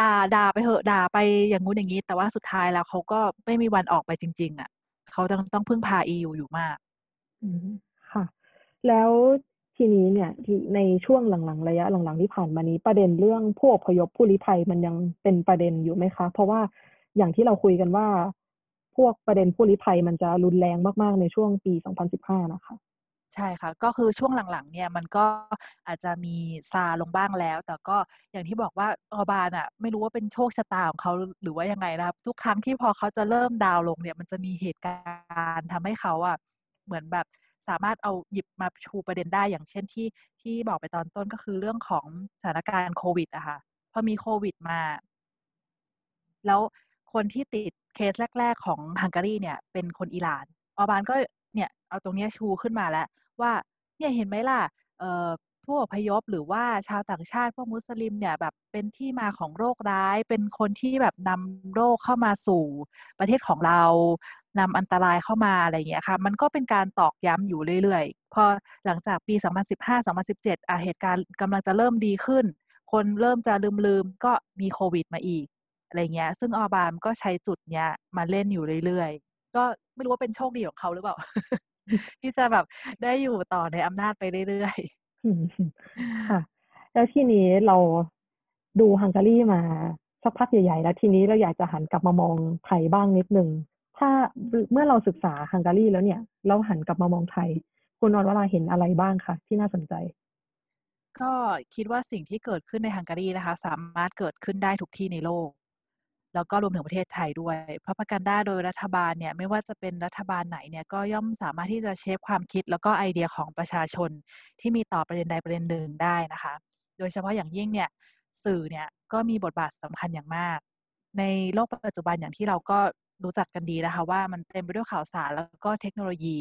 ด่าด่าไปเหอะด่าไปอย่างงู้นอย่างนี้ แต่ว่าสุดท้ายแล้วเขาก็ไม่มีวันออกไปจริง ๆอะ่ะ เขาต้องต้องพึ่งพา EU อยู่มากค่ะ แล้วทีนี้เนี่ยในช่วงหลังๆระยะหลังๆที่ผ่านมานี้ ประเด็นเรื่องผู้อพยพผู้ลี้ภัยมันยังเป็นประเด็นอยู่ไหมคะ เพราะว่าอย่างที่เราคุยกันว่า พวกประเด็นผู้ลี้ภัยมันจะรุนแรงมากๆในช่วงปี 2015 นะคะ ใช่ค่ะ ก็คือช่วงหลังๆ เนี่ยมันก็อาจจะมีซาลงบ้างแล้ว แต่ก็อย่างที่บอกว่าออบานอะ ไม่รู้ว่าเป็นโชคชะตาของเขาหรือว่ายังไงนะครับ ทุกครั้งที่พอเขาจะเริ่มดาวลงเนี่ย มันจะมีเหตุการณ์ทำให้เขาอะเหมือนแบบสามารถเอาหยิบมาชูประเด็นได้อย่างเช่นที่ที่บอกไปตอนต้นก็คือเรื่องของสถานการณ์โควิดอะค่ะพอมีโควิดมา แล้วคนที่ติดเคสแรก ๆ ของฮังการีเนี่ย เป็นคนอิหร่าน ออบานก็เนี่ย เอาตรงนี้ชูขึ้นมาแล้ว ว่าเนี่ยเห็นไหมล่ะผู้อพยพหรือว่าชาวต่างชาติพวกมุสลิมเนี่ยแบบเป็นที่มาของโรคร้าย เป็นคนที่แบบนำโรคเข้ามาสู่ประเทศของเรานำอันตรายเข้ามาอะไรอย่างเงี้ยค่ะ มันก็เป็นการตอกย้ำอยู่เรื่อยๆ พอหลังจากปี 2015-2017อะเหตุการณ์กำลังจะเริ่มดีขึ้น คนเริ่มจะลืมๆ ก็มีโควิดมาอีกอะไรเงี้ย ซึ่งอบามก็ใช้จุดเนี้ยมาเล่นอยู่เรื่อยๆ ก็ไม่รู้ว่าเป็นโชคดีของเขาหรือเปล่า ที่จะแบบได้อยู่ต่อในอำนาจไปเรื่อยๆค่ะ แล้วทีนี้เราดูฮังการีมาสักพักใหญ่ๆ แล้วทีนี้เราอยากจะหันกลับมามองไทยบ้างนิดหนึ่งถ้าเมื่อเราศึกษาฮังการีแล้วเนี่ย เราหันกลับมามองไทย คุณนอนวราเห็นอะไรบ้างคะที่น่าสนใจ ก็คิดว่าสิ่งที่เกิดขึ้นในฮังการีนะคะ สามารถเกิดขึ้นได้ทุกที่ในโลก แล้วก็รวมถึงประเทศไทยด้วย เพราะประกันได้โดยรัฐบาลเนี่ยไม่ว่าจะเป็นรัฐบาลไหนเนี่ยก็ย่อมสามารถที่จะเชฟความคิด แล้วก็ไอเดียของประชาชนที่มีต่อประเด็นใดประเด็นหนึ่งได้นะคะ โดยเฉพาะอย่างยิ่งเนี่ยสื่อเนี่ยก็มีบทบาทสำคัญอย่างมาก ในโลกปัจจุบันอย่างที่เราก็รู้จักกันดีนะคะว่ามันเต็มไปด้วยข่าวสารแล้วก็เทคโนโลยี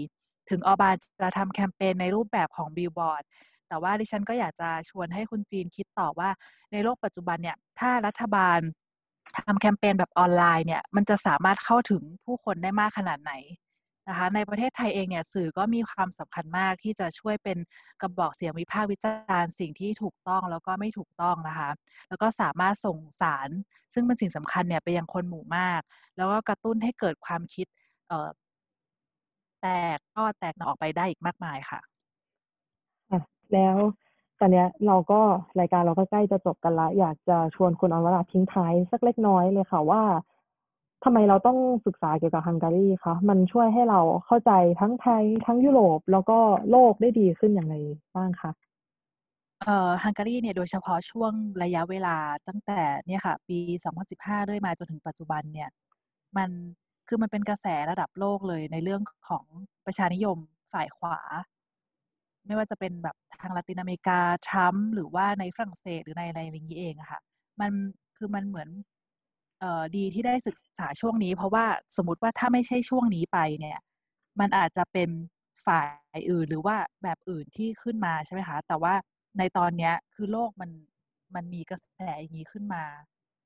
ถึงออบานจะทำแคมเปญในรูปแบบของบิลบอร์ดแต่ว่าดิฉันก็อยากจะชวนให้คุณจีนคิดต่อว่าในโลกปัจจุบันเนี่ยถ้ารัฐบาล ทำแคมเปญแบบออนไลน์เนี่ยมันจะสามารถเข้าถึงผู้คนได้มากขนาดไหนนะคะในประเทศไทยเองเนี่ยสื่อก็มีความสำคัญมากที่จะช่วยเป็นกระบอกเสียงวิพากษ์วิจารณ์สิ่งที่ถูกต้องแล้วก็ไม่ถูกต้องนะคะ แล้วก็สามารถส่งสาร ซึ่งเป็นสิ่งสำคัญเนี่ยไปยังคนหมู่มาก แล้วก็กระตุ้นให้เกิดความคิดเแตกก็แตกนอออกไปได้อีกมากมายค่ะ แล้ว อนนี้เราก็รายการเราก็ใกล้จะจบกันละอยากจะชวนคุณอวราทิ้งท้ายสักเล็กน้อยเลยค่ะว่าทำไมเราต้องศึกษาเกี่ยวกับฮังการีคะมันช่วยให้เราเข้าใจทั้งไทยทั้งยุโรปแล้วก็โลกได้ดีขึ้นอย่างไรบ้างคะเอ่อฮังการีเนี่ยโดยเฉพาะช่วงระยะเวลาตั้งแต่เนี่ยค่ะปี 2015เรื่อยมาจนถึงปัจจุบันเนี่ยมันคือมันเป็นกระแสระดับโลกเลยในเรื่องของประชานิยมฝ่ายขวา ไม่ว่าจะเป็นแบบทางลาตินอเมริกาทรัมป์หรือว่าในฝรั่งเศสหรือในอะไรอย่างนี้เองอะค่ะ มันคือมันเหมือนเออดีที่ได้ศึกษาช่วงนี้ เพราะว่าสมมติว่าถ้าไม่ใช่ช่วงนี้ไปเนี่ย มันอาจจะเป็นฝ่ายอื่นหรือว่าแบบอื่นที่ขึ้นมาใช่ไหมคะ แต่ว่าในตอนเนี้ยคือโลกมันมันมีกระแสอย่างนี้ขึ้นมา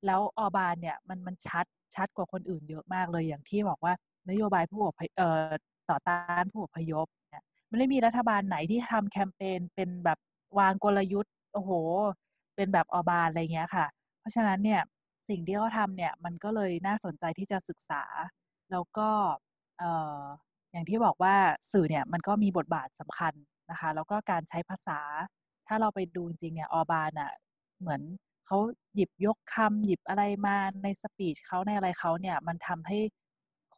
แล้วออบานเนี่ยมันมันชัดชัดกว่าคนอื่นเยอะมากเลยอย่างที่บอกว่านโยบายผู้อพยต่อต้านผู้อพยพ มันไม่มีรัฐบาลไหนที่ทำแคมเปญเป็นแบบวางกลยุทธ์โอ้โห เป็นแบบอบานอะไรเงี้ยค่ะ เพราะฉะนั้นเนี่ยสิ่งที่เขาทำเนี่ยมันก็เลยน่าสนใจที่จะศึกษา แล้วก็เอออย่างที่บอกว่าสื่อเนี่ยมันก็มีบทบาทสำคัญนะคะ แล้วก็การใช้ภาษา ถ้าเราไปดูจริงเนี่ยอบานอะเหมือนเขาหยิบยกคำหยิบอะไรมาในสปีชเขาในอะไรเขาเนี่ยมันทำให้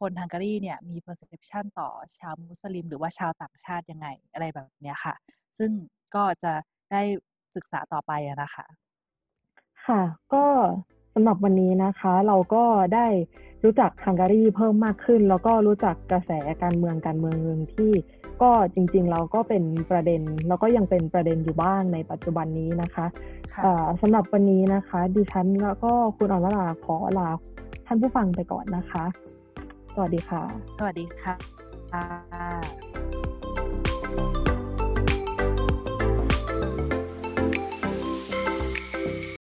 คนฮังการีเนี่ยมี perception ต่อชาวมุสลิม หรือว่าชาวต่างชาติยังไงอะไรแบบเนี้ยค่ะ ซึ่งก็จะได้ศึกษาต่อไปนะคะ ค่ะก็สำหรับวันนี้นะคะ เราก็ได้รู้จักฮังการีเพิ่มมากขึ้น แล้วก็รู้จักกระแสการเมืองการเมืองหนึ่งที่ก็จริงๆเราก็เป็นประเด็น แล้วก็ยังเป็นประเด็นอยู่บ้างในปัจจุบันนี้นะคะะสำหรับวันนี้นะคะ ดิฉันแล้วก็คุณอรวราขอลาท่านผู้ฟังไปก่อนนะคะ สวัสดีค่ะ สวัสดีค่ะ